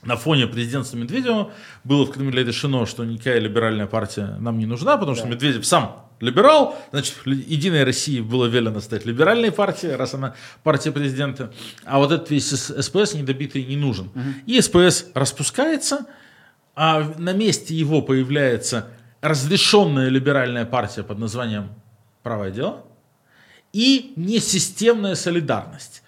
на фоне президентства Медведева было в Кремле решено, что никакая либеральная партия нам не нужна, потому что Медведев сам либерал, значит, Единой России было велено стать либеральной партией, раз она партия президента, а вот этот весь СПС недобитый не нужен. И СПС распускается, а на месте его появляется разрешенная либеральная партия под названием «Правое дело», и несистемная солидарность.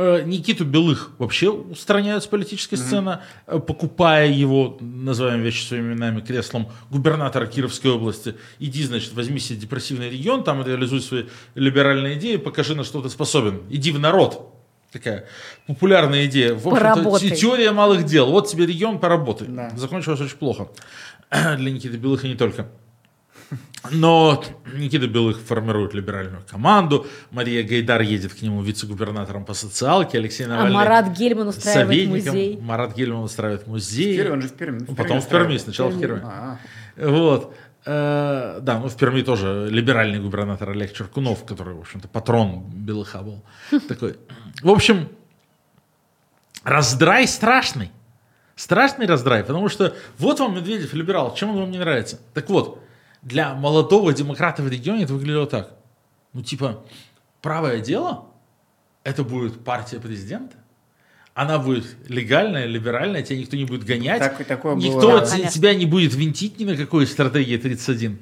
Э, Никиту Белых вообще устраняют с политической сцены, э, покупая его, называем вещи своими именами, креслом губернатора Кировской области. Иди, значит, возьми себе депрессивный регион, там реализуй свои либеральные идеи, покажи, на что ты способен. Иди в народ. Такая популярная идея. В общем-то, теория малых дел. Вот тебе регион, поработай. Да. Закончилось очень плохо. <clears throat> Для Никиты Белых и не только. Но Никита Белых формирует либеральную команду, Мария Гайдар едет к нему вице-губернатором по социалке, Алексей А Навальный Марат Гельман устраивает советником. музей. Марат Гельман устраивает музей. В Перми, он же в Перми. Ну, Потом в Перми, сначала в Перми. Перми. А, Вот. Э, да, ну в Перми тоже либеральный губернатор Олег Черкунов, который, в общем-то, патрон Белыха был. <laughs> Такой. В общем, раздрай страшный. Страшный раздрай, потому что вот вам Медведев либерал, чем он вам не нравится? Так вот, для молодого демократа в регионе это выглядело так. Ну, типа, правое дело, это будет партия президента, она будет легальная, либеральная, тебя никто не будет гонять, Так- такое никто было. т- Конечно. тебя не будет винтить ни на какой стратегии 31.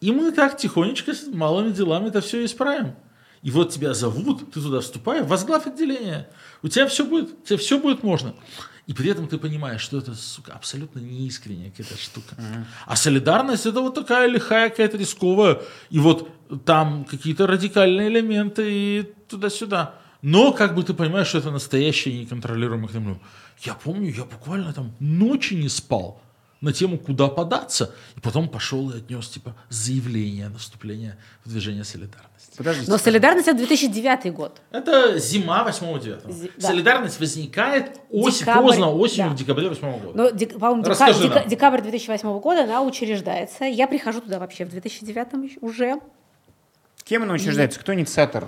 И мы так тихонечко с малыми делами это все исправим. И вот тебя зовут, ты туда вступаешь, возглавь отделение. У тебя все будет, тебе все будет можно. И при этом ты понимаешь, что это, сука, абсолютно неискренняя какая-то штука. А солидарность это вот такая лихая, какая-то рисковая. И вот там какие-то радикальные элементы и туда-сюда. Но как бы ты понимаешь, что это настоящее неконтролируемое Кремлем. Я помню, я буквально там ночи не спал на тему, куда податься. И потом пошел и отнес, типа, заявление о наступлении в движение солидарности. Подождите. Но солидарность это 2009 год. Это зима 8-9. Зи- да. Солидарность возникает осень, Декабрь, поздно осенью да. в декабре 8 года. Но, дек- по-моему, дека- Расскажи дека- нам. декабрь 2008 года она учреждается. Я прихожу туда вообще в 2009 ещё- уже. Кем она учреждается? Кто инициатор?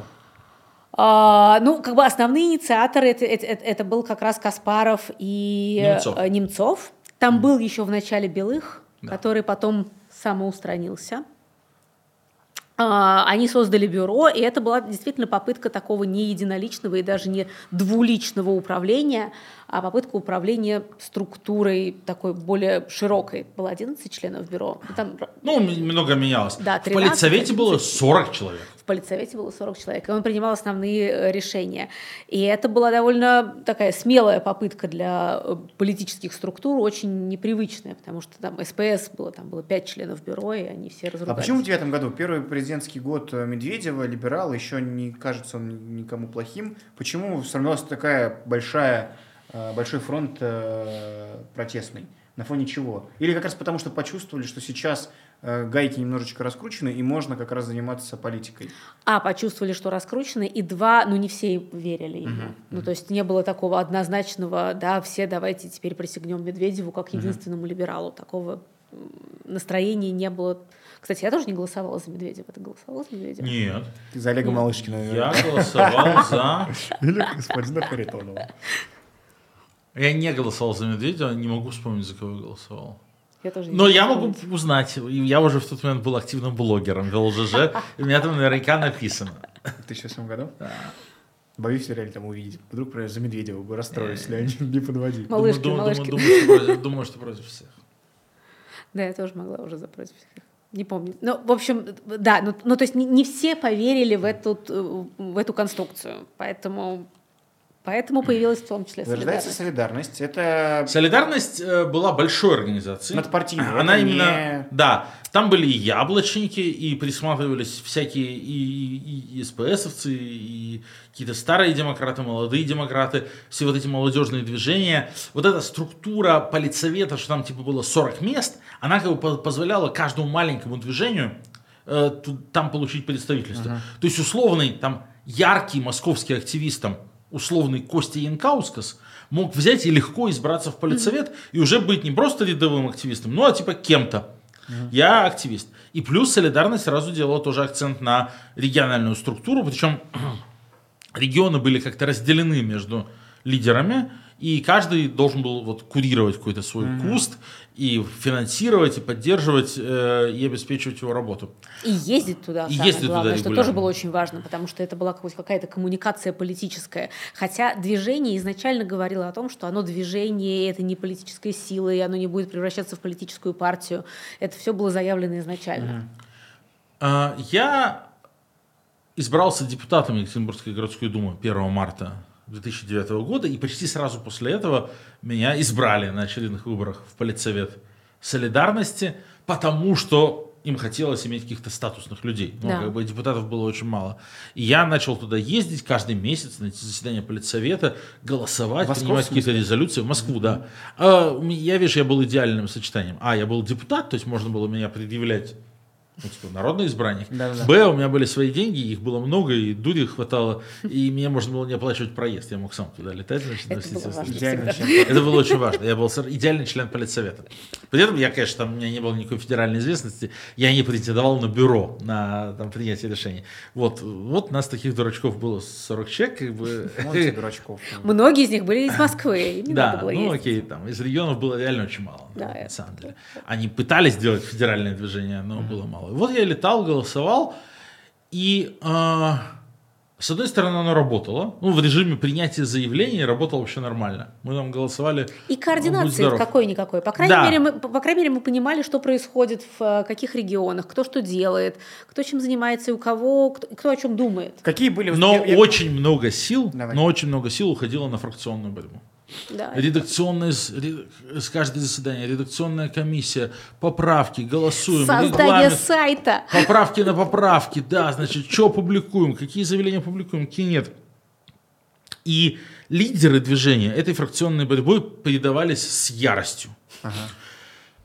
А, ну, как бы основные инициаторы это, это, это- это был как раз Каспаров и Немцов. э, Немцов. Там был еще в начале Белых, Да. который потом самоустранился. А, Они создали бюро, и это была действительно попытка такого не единоличного и даже не двуличного управления, а попытка управления структурой такой более широкой. Было 11 членов бюро. И Там Ну, много менялось. Да, в 13, политсовете было 11. 40 человек. в политсовете было 40 человек, и он принимал основные э, решения. И это была довольно такая смелая попытка для э, политических структур, очень непривычная, потому что там СПС было, там было 5 членов бюро, и они все А разругались. почему в девятом году? Первый президентский год э, Медведева, либерал, еще не кажется он ни- никому плохим. Почему сформировалась такая большая, большой фронт э, протестный? На фоне чего? Или как раз потому, что почувствовали, что сейчас э, гайки немножечко раскручены, и можно как раз заниматься политикой. А, почувствовали, что раскручены, и два, ну не все верили ему. Ну то есть не было такого однозначного, да, все давайте теперь присягнем Медведеву как единственному либералу. Такого настроения не было. Кстати, я тоже не голосовала за Медведева. Ты голосовала за Медведева? Нет. За Олега Нет. Малышкина. Я голосовал за... <laughs> Или господина Харитонова. Я не голосовал за Медведева, не могу вспомнить, за кого я голосовал. Я тоже не Но я могу узнать. Я уже в тот момент был активным блогером, вел ЖЖ, и у меня там наверняка написано. В 2008 году? Боюсь реально там увидеть. Вдруг, например, за Медведева бы расстроились, если они не подводили. Малышки, думаю, малышки. Думаю, думаю, что против, думаю, что против всех. Да, я тоже могла уже за против всех. Не помню. Ну, в общем, да, ну, ну то есть не, не все поверили в эту, в эту конструкцию, поэтому, поэтому появилась в том числе солидарность. солидарность. Это Солидарность э, была большой организацией. Надпартийной, Она это именно, не- да, там были и яблочники, и присматривались всякие и, и, и СПСовцы, и какие-то старые демократы, молодые демократы, все вот эти молодежные движения. Вот эта структура политсовета, что там типа было 40 мест, она как бы по- позволяла каждому маленькому движению э, там получить представительство. То есть условный там яркий московский активист, там, условный Костя Янкаускас, мог взять и легко избраться в политсовет и уже быть не просто рядовым активистом, ну а типа кем-то. Я активист. И плюс солидарность сразу делала тоже акцент на региональную структуру, причем <clears throat> регионы были как-то разделены между лидерами, и каждый должен был вот курировать какой-то свой куст и финансировать, и поддерживать, э, и обеспечивать его работу. И ездить туда, И самое ездить туда главное, что регулярно. тоже было очень важно, потому что это была какая-то коммуникация политическая. Хотя движение изначально говорило о том, что оно движение, это не политическая сила, и оно не будет превращаться в политическую партию. Это все было заявлено изначально. А, Я избрался депутатом Екатеринбургской городской думы 1 марта 2009 года, и почти сразу после этого меня избрали на очередных выборах в политсовет солидарности, потому что им хотелось иметь каких-то статусных людей. Ну, Да. как бы депутатов было очень мало. И я начал туда ездить каждый месяц на эти заседания политсовета, голосовать, В Москву, принимать какие-то резолюции в Москву, да. А, я, видишь, я был идеальным сочетанием. А, я был депутат, то есть можно было меня предъявлять ну, типа, народный избранник. Б, у меня были свои деньги, их было много, и дури хватало, и мне можно было не оплачивать проезд. Я мог сам туда летать, значит, на Это было важно. Это было очень важно. Я был идеальный член политсовета. При этом я, конечно, там у меня не было никакой федеральной известности. Я не претендовал на бюро, на там, принятие решений. Вот, вот нас таких дурачков было 40 человек, как бы. Дурачков. Многие из них были из Москвы, Да, ну ездить. окей, там из регионов было реально очень мало, Да, на самом деле. Они пытались сделать федеральное движение, но было мало. Вот я летал, голосовал, и а, с одной стороны оно работало, ну в режиме принятия заявлений работало вообще нормально. Мы там голосовали. И координации здоров. какой-никакой. По крайней, Да. мере, мы, по крайней мере, мы понимали, что происходит в э, каких регионах, кто что делает, кто чем занимается и у кого, кто, кто о чем думает. Какие были... Но я- я- очень много сил, Давай. но очень много сил уходило на фракционную борьбу. Да. Редакционное, с, каждое заседание, редакционная комиссия, поправки, голосуем, Создание сайта. Поправки на поправки, да, значит, что публикуем, какие заявления публикуем, какие нет. И лидеры движения этой фракционной борьбой передавались с яростью.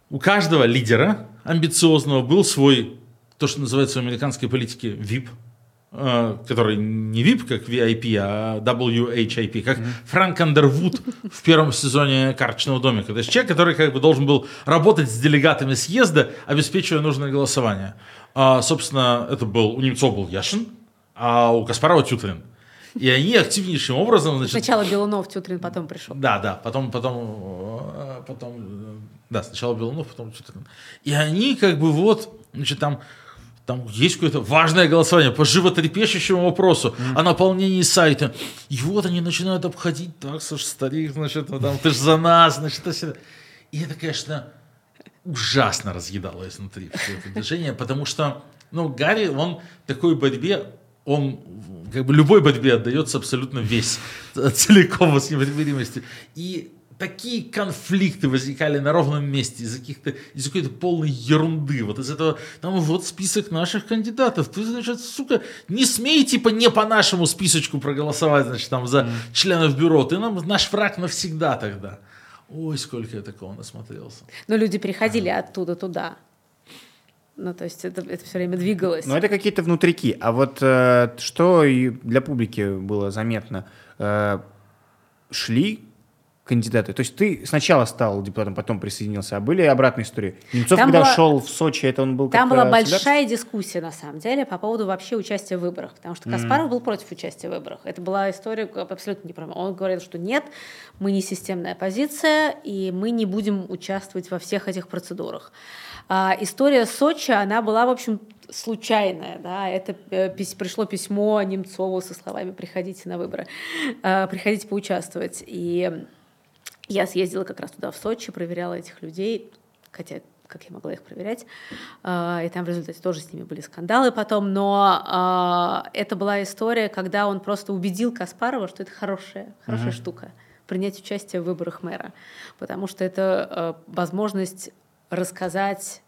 У каждого лидера амбициозного был свой, то, что называется в американской политике VIP, который не VIP, как VIP, а WHIP, как Фрэнк Андервуд в первом сезоне «Карточного домика». То есть человек, который как бы должен был работать с делегатами съезда, обеспечивая нужное голосование. А, собственно, это был, у немцов был Яшин, а у Каспарова Тютрин. И они активнейшим образом, значит, Сначала Белунов, Тютрин потом пришел. да, да, потом, потом, э, потом, э, да, сначала Белунов, потом Читрин. И они как бы вот, значит, там, там есть какое-то важное голосование по животрепещущему вопросу о наполнении сайта. И вот они начинают обходить, так, слушай, старик, значит, ну, там, ты ж за нас, значит, это. И это, конечно, ужасно разъедало изнутри все это движение, потому что, ну, Гарри, он в такой борьбе, он как бы любой борьбе отдается абсолютно весь, целиком с непримиримостью. И такие конфликты возникали на ровном месте из каких-то из какой-то полной ерунды. Вот из этого, там вот список наших кандидатов. Ты, значит, сука, не смей, типа, не по нашему списочку проголосовать, значит, там за членов бюро. Ты нам наш враг навсегда тогда. Ой, сколько я такого насмотрелся. Но люди переходили оттуда туда. Ну, то есть это, это все время двигалось. Ну, это какие-то внутрики. А вот э, что и для публики было заметно? Э, шли кандидаты. То есть ты сначала стал депутатом, потом присоединился, а были обратные истории? Немцов, Там когда была- шел в Сочи, это он был Там была э, большая дискуссия, на самом деле, по поводу вообще участия в выборах. Потому что Каспаров был против участия в выборах. Это была история абсолютно неправильная. Он говорил, что нет, мы не системная оппозиция, и мы не будем участвовать во всех этих процедурах. А, история Сочи, она была, в общем, случайная. Да? Это э, пис- пришло письмо Немцову со словами «приходите на выборы», э, «приходите поучаствовать». И я съездила как раз туда, в Сочи, проверяла этих людей, хотя как я могла их проверять, А, и там в результате тоже с ними были скандалы потом, но а, это была история, когда он просто убедил Каспарова, что это хорошая, хорошая штука, принять участие в выборах мэра, потому что это а, возможность рассказать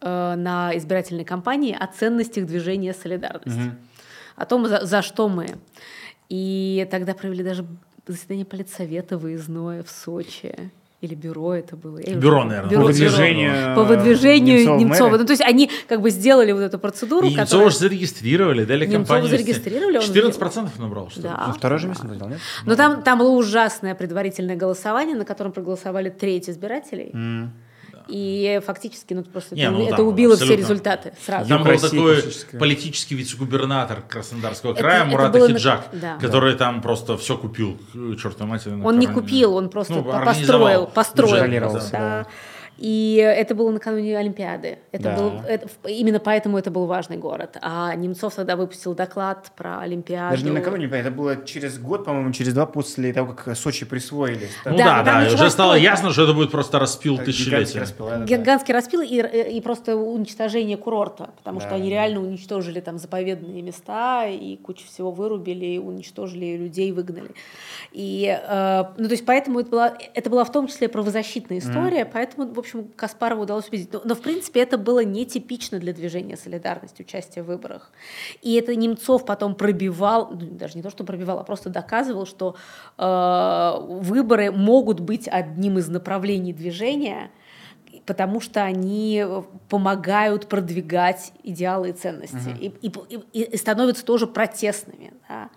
на избирательной кампании о ценностях движения «Солидарность», о том, за, за что мы. И тогда провели даже заседание политсовета выездное в Сочи. Или бюро это было. Я уже Бюро, помню. наверное. По Бюро, выдвижению, бюро. По выдвижению Немцова Немцова. Ну, то есть они как бы сделали вот эту процедуру, И Немцова которая... же зарегистрировали, дали Немцова компанию. зарегистрировали, он 14% набрал, что ли? Да. Ну, второе же место занял, нет? Но там, там было ужасное предварительное голосование, на котором проголосовали треть избирателей. И фактически, ну, просто Не, это, ну, это там убило все абсолютно. результаты сразу. Там был такой политический вице-губернатор Краснодарского Это- края это Мурат было на- да. который там просто все купил, чертовой матери. Он не купил, он просто Ну, построил, построил. Да. И это было накануне Олимпиады. Это Да. был, это- именно поэтому это был важный город. А Немцов тогда выпустил доклад про Олимпиаду. Даже не накануне, это было через год, по-моему, через два после того, как Сочи присвоили. Ну Да, да, да, уже стало стройка. ясно, что это будет просто распил Так, гигантский тысячелетия. распил, да, да, распил и, и просто уничтожение курорта, потому Да, что они да. реально уничтожили там заповедные места и кучу всего вырубили, и уничтожили и людей, выгнали. И, э, ну, то есть поэтому это была, это была в том числе правозащитная история, поэтому, в общем, Каспарову удалось убедить. Но, но, в принципе, это было нетипично для движения «Солидарность» участие в выборах. И это Немцов потом пробивал, ну, даже не то, что пробивал, а просто доказывал, что э, выборы могут быть одним из направлений движения, потому что они помогают продвигать идеалы и ценности и, и, и- и становятся тоже протестными. да.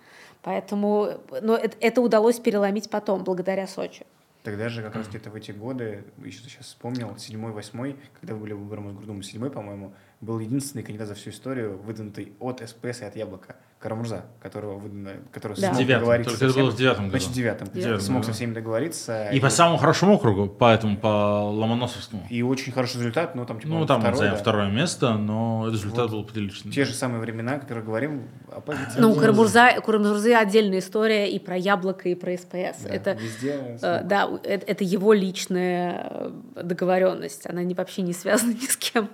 Поэтому но это, это удалось переломить потом, благодаря Сочи. Тогда же как раз где-то в эти годы, еще сейчас вспомнил, седьмой, восьмой, когда были выборы в Мосгордуму, седьмой, по-моему, был единственный кандидат за всю историю, выдвинутый от СПС и от Яблока, Карамурза, которого выдано, который Да. смог В девятом, договориться только это было в девятом году. Значит, в девятом. Девятом, Смог да. со всеми договориться. И по самому хорошему округу, поэтому по Ломоносовскому. И очень хороший результат, ну там типа Ну, там занял да. второе место, но результат Вот. был приличный. Те же самые времена, о которых говорим, оппозиция. Ну, Карамурза, Карамурзы отдельная история и про яблоко, и про СПС. Да, это, везде э, да, это, это его личная э, договоренность. Она не, вообще не связана <laughs> ни с кем.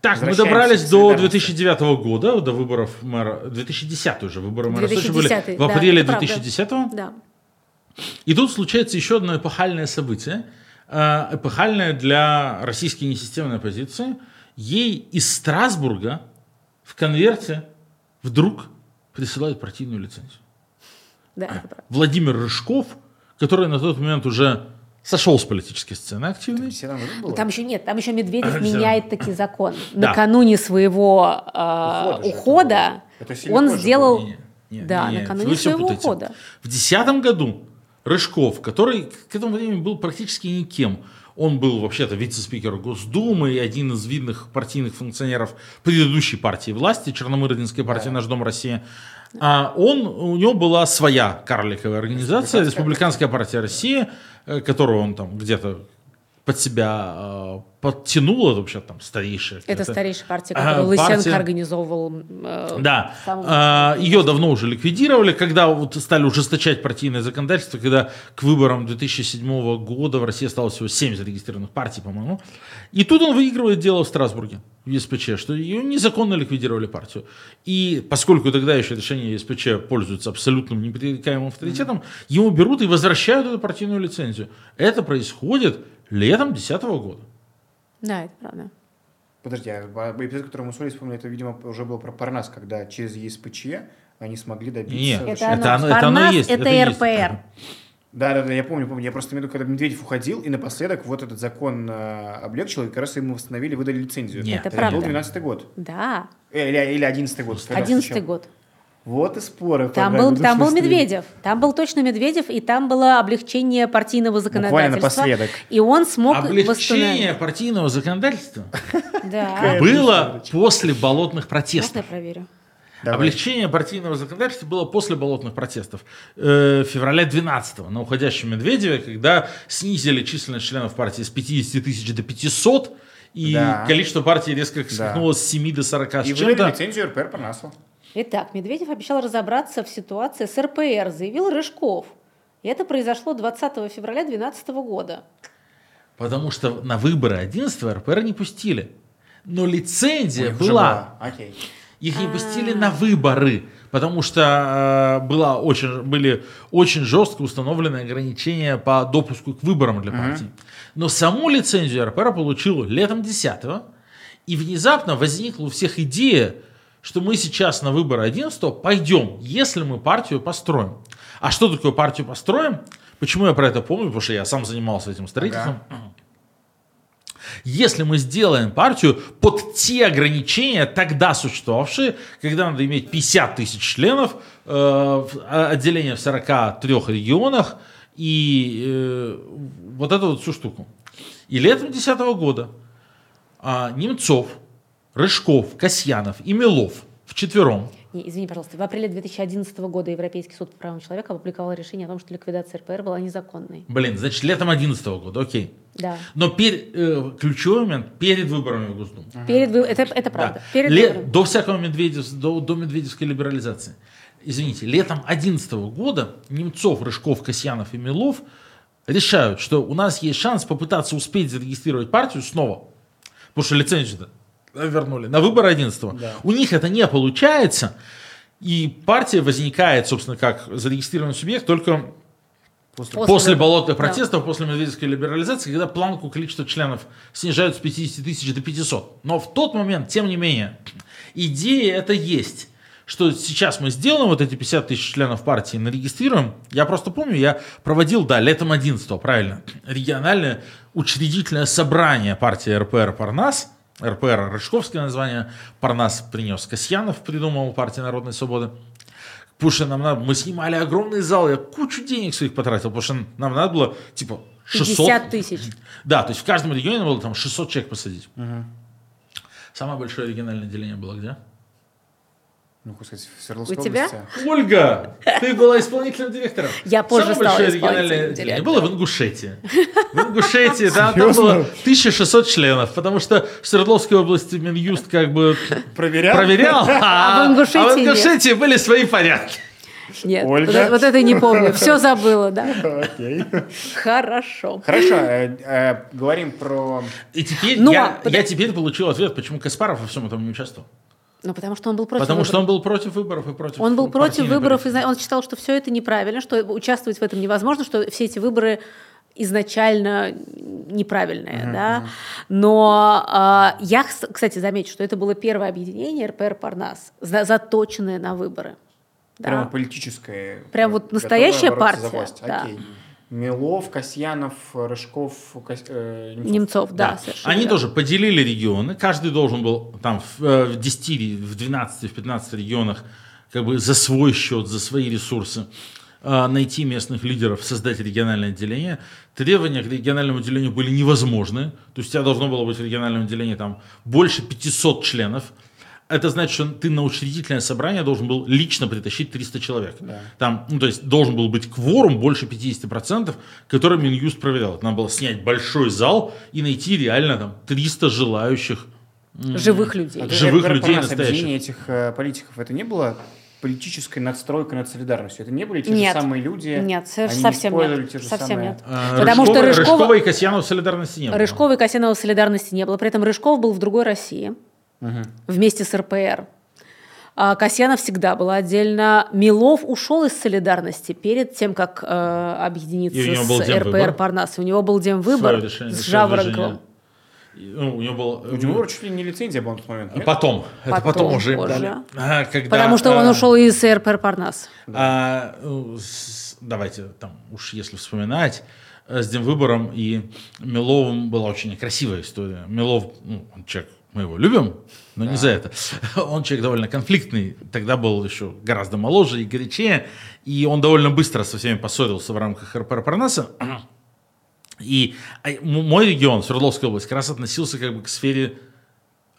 Так, мы добрались до солидарности. 2009 года, до выборов мэра. 2010 уже выборы мэра Сочи были 2010, в да, апреле правда. 2010 Да. И тут случается еще одно эпохальное событие, э, эпохальное для российской несистемной оппозиции. Ей из Страсбурга в конверте вдруг присылают партийную лицензию. Да. Владимир Рыжков, который на тот момент уже сошел с политической сцены активной, В 10 году было? Там еще нет, там еще Медведев меняет таки закон. <laughs> Да. Накануне своего э, Ухода это. Это он сделал... Не, не, Да, не, накануне своего путаете. ухода. В 2010 году Рыжков, который к этому времени был практически никем, он был вообще-то вице-спикер Госдумы и один из видных партийных функционеров предыдущей партии власти, Черномырдинской партии Да. «Наш дом Россия». А он, у него была своя карликовая организация, Республиканская партия России, э, которую он там где-то под себя э, подтянул, это вообще там старейшая. Это старейшая партия, А, которую Лысенко партия- организовывал. э, Да, в самом А, начале. ее давно уже ликвидировали, когда вот стали ужесточать партийное законодательство, когда к выборам 2007 года в России осталось всего 7 зарегистрированных партий, по-моему. И тут он выигрывает дело в Страсбурге, ЕСПЧ, что ее незаконно ликвидировали партию. И поскольку тогда еще решение ЕСПЧ пользуется абсолютным непререкаемым авторитетом, ему берут и возвращают эту партийную лицензию. Это происходит летом 2010 года. Да, это правда. Подожди, а эпизод, который мы с Олей вспомнили, это, видимо, уже был про Парнас, когда через ЕСПЧ они смогли добиться... Нет, Это, Это оно. оно- это оно Парнас есть, это, это есть. Да, да, да, я помню, помню. Я просто имею в виду, когда Медведев уходил, и напоследок вот этот закон э, облегчил, и как раз ему восстановили, выдали лицензию. Нет, Это это правда. был 12 год. Да, Или, или 11 год. когда одиннадцатый случилось. год. Вот и споры. Там был, там был. Медведев. Там был точно Медведев, и там было облегчение партийного Буквально законодательства. напоследок. И он смог Облегчение партийного законодательства Да. было после болотных Можно протестов. я проверю? Давай. Облегчение партийного законодательства было после болотных протестов э, февраля 12 на уходящем Медведеве, когда снизили численность членов партии с 50 тысяч до 500, и Да. количество партий резко скакнуло с 7 до 40 с И выдали чем-то. лицензию РПР Парнасу. Итак, Медведев обещал разобраться в ситуации с РПР, заявил Рыжков. И это произошло 20 февраля 2012 года. Потому что на выборы 11 РПР не пустили. Но лицензия уже была. Окей. Их не А. пустили на выборы, потому что э, была очень, были очень жестко установлены ограничения по допуску к выборам для партий. Но саму лицензию РПР получил летом 10 и внезапно возникла у всех идея, что мы сейчас на выборы 11 пойдем, если мы партию построим. А что такое партию построим? Почему я про это помню? Потому что я сам занимался этим строительством. Если мы сделаем партию под те ограничения, тогда существовавшие, когда надо иметь 50 тысяч членов, э, в- а- отделение в 43 регионах и э, вот эту вот всю штуку. И летом 2010 года а, Немцов, Рыжков, Касьянов и Милов вчетвером Не, извини, пожалуйста, в апреле 2011 года Европейский суд по правам человека опубликовал решение о том, что ликвидация РПР была незаконной. Блин, значит, летом 2011 года, окей. Да. Но пер- э, ключевой момент перед выборами в Госдуму. Перед, вы- это, это правда. Да. Перед Ле- выборами. до всякого медведев, до, до медведевской либерализации. Извините, летом 2011 года Немцов, Рыжков, Касьянов и Милов решают, что у нас есть шанс попытаться успеть зарегистрировать партию снова. Потому что лицензию вернули на выборы 11 Да. У них это не получается. И партия возникает, собственно, как зарегистрированный субъект только После- После после болотных Да. протестов, после медведевской либерализации, когда планку количества членов снижают с 50 тысяч до 500. Но в тот момент, тем не менее, идея это есть. что сейчас мы сделаем вот эти 50 тысяч членов партии, нарегистрируем. Я просто помню, я проводил, да, летом 11 правильно, региональное учредительное собрание партии РПР «Парнас», РПР Рыжковское название, Парнас принес Касьянов, придумал партия Народной Свободы. Что нам надо, мы снимали огромный зал, я кучу денег своих потратил, потому что нам надо было, типа, 600... 50 тысяч. Да, то есть в каждом регионе было там 600 человек посадить. Самое большое региональное отделение было где? Ну, как сказать, в Свердловской У тебя? области. Ольга, ты была исполнительным директором. Я позже Самое стала региональное отделение было в Ингушетии. В Ингушетии, да, там было 1600 членов, потому что в Свердловской области Минюст как бы Проверял? проверял, а в Ингушетии а в нет. Ингушетии были свои порядки. Нет, Ольга? вот, это- вот это не помню. Все забыла, да. Окей. Хорошо. Хорошо, э, э, говорим про... И теперь Ну, я, а, я теперь получил ответ, почему Каспаров во всем этом не участвовал. Ну, потому что он был против Потому что выборов. он был против выборов и против Он был против выборов, и он считал, что все это неправильно, что участвовать в этом невозможно, что все эти выборы изначально неправильные, да. Но а, я, кс- кстати, замечу, что это было первое объединение РПР Парнас, за- заточенное на выборы. Да. Прямо политическое. Прям вот настоящая бороться за партия, власть. да. Окей. Милов, Касьянов, Рыжков, Кас- э, Немцов. Немцов, да, Да. совершенно Они верно. тоже поделили регионы. Каждый должен был там в, э, в 10, ре- в 12, в 15 регионах как бы за свой счет, за свои ресурсы э, найти местных лидеров, создать региональное отделение. Требования к региональному отделению были невозможны. То есть у тебя должно было быть в региональном отделении там больше 500 членов. Это значит, что ты на учредительное собрание должен был лично притащить 300 человек. Там, ну, то есть должен был быть кворум больше 50%, который Минюст проверял. Надо было снять большой зал и найти реально там 300 желающих. живых людей. А Живых РПР людей настоящих. этих э, политиков, это не было политической надстройкой над солидарностью? Это не были те Нет. же самые люди? Нет, Они не совсем использовали нет. те же Совсем самые- нет. Э, Потому что Рыжкова- Рыжкова- Рыжкова и Касьянова солидарности не было. Рыжкова и Касьянова солидарности не было. При этом Рыжков был в другой России вместе с РПР. А Касьянов всегда был отдельно. Милов ушел из солидарности перед тем, как э, объединиться И у него был с. РПР Парнас. У него был демвыбор решение, с Жаворонковым. И, ну, у него был... У него чуть ли не лицензия была на тот момент, нет? Потом. Это Потом, потом уже им позже. дали. А, когда, Потому что он а, ушел из РПР Парнас. а, ну, с- давайте там, уж если вспоминать, э, с Демвыбором и Миловым была очень некрасивая история. Милов, ну, он человек, мы его любим, но не за это. <laughs> Он человек довольно конфликтный, тогда был еще гораздо моложе и горячее, и он довольно быстро со всеми поссорился в рамках РПР Парнаса. <clears throat> И а, мой регион, Свердловская область, как раз относился как бы к сфере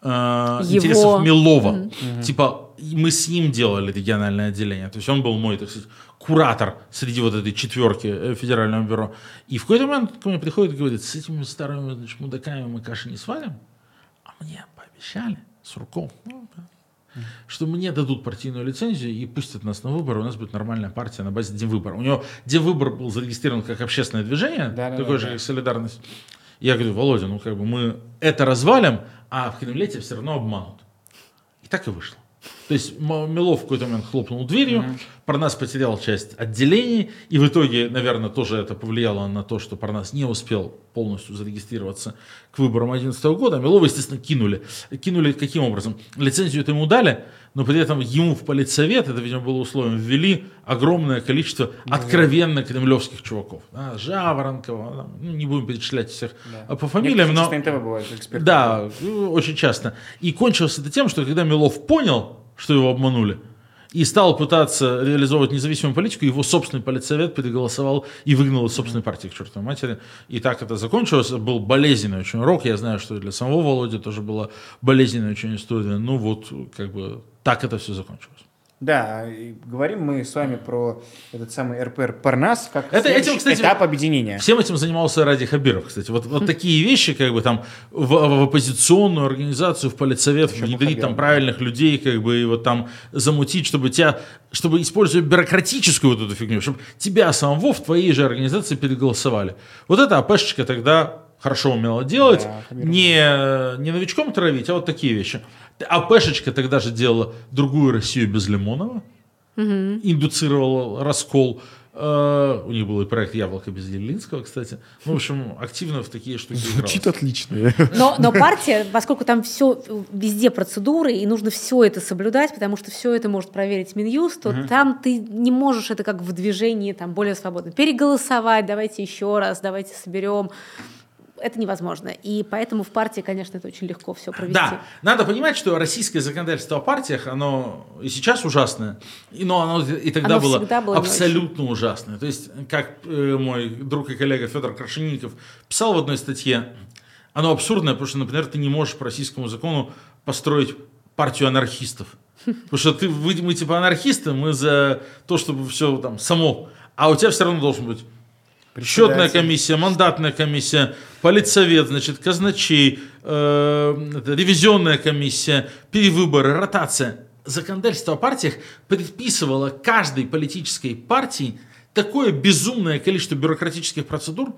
э, Его. интересов Милова. Типа и мы с ним делали региональное отделение. То есть он был мой, так сказать, куратор среди вот этой четверки э, федерального бюро. И в какой-то момент ко мне приходит и говорит, с этими старыми значит, мудаками мы каши не сварим, а мне пообещали, Сурков, ну, да, что мне дадут партийную лицензию и пустят нас на выборы, у нас будет нормальная партия на базе Демвыбора. У него Демвыбор был зарегистрирован как общественное движение, Да, такое да, же, да. как Солидарность. Я говорю, Володя, ну как бы мы это развалим, а в Кремле тебя все равно обманут. И так и вышло. То есть Милов в какой-то момент хлопнул дверью, Парнас потерял часть отделений, и в итоге, наверное, тоже это повлияло на то, что Парнас не успел полностью зарегистрироваться к выборам 2011 года. А Милова, естественно, кинули. Кинули каким образом? Лицензию это ему дали, но при этом ему в политсовет, это, видимо, было условием, ввели огромное количество откровенно кремлевских чуваков. Да, Жаворонкова, там, ну, не будем перечислять всех а по фамилиям, но... НТВ бывают эксперты. Да, ну, очень часто. И кончилось это тем, что когда Милов понял, что его обманули, и стал пытаться реализовывать независимую политику, его собственный политсовет переголосовал и выгнал из собственной партии к чертовой матери. И так это закончилось. Был болезненный очень урок. Я знаю, что для самого Володи тоже была болезненная очень история. Ну вот, как бы, так это все закончилось. Да, говорим мы с вами про этот самый РПР Парнас, как Это- этим, кстати, этап объединения. Всем этим занимался Ради Хабиров, кстати. Вот, вот такие вещи, как бы там в, в оппозиционную организацию, в политсовет Еще внедрить Хабиров, там да. правильных людей, как бы и вот там замутить, чтобы тебя, чтобы используя бюрократическую вот эту фигню, чтобы тебя самого в твоей же организации переголосовали. Вот это АПшечка тогда хорошо умела делать, Да, Хабиров. не, не новичком травить, а вот такие вещи. АПшечка тогда же делала другую Россию без Лимонова, индуцировала раскол. Э, у них был и проект «Яблоко без Делинского», кстати. Ну, в общем, активно в такие штуки Звучит игралось. отлично. Но, но партия, поскольку там все, везде процедуры, и нужно все это соблюдать, потому что все это может проверить Минюст, то там ты не можешь это как в движении там более свободно. Переголосовать, давайте еще раз, давайте соберем. Это невозможно. И поэтому в партии, конечно, это очень легко все провести. Да, надо понимать, что российское законодательство о партиях, оно и сейчас ужасное, и, но оно и тогда Оно было, было абсолютно ужасное. То есть, как э, мой друг и коллега Федор Крашенинников писал в одной статье, оно абсурдное, потому что, например, ты не можешь по российскому закону построить партию анархистов. Потому что ты, вы, мы типа анархисты, мы за то, чтобы все там само. А у тебя все равно должен быть Счетная комиссия, мандатная комиссия, политсовет, значит, казначей, э, это, ревизионная комиссия, перевыборы, ротация. Законодательство о партиях предписывало каждой политической партии такое безумное количество бюрократических процедур,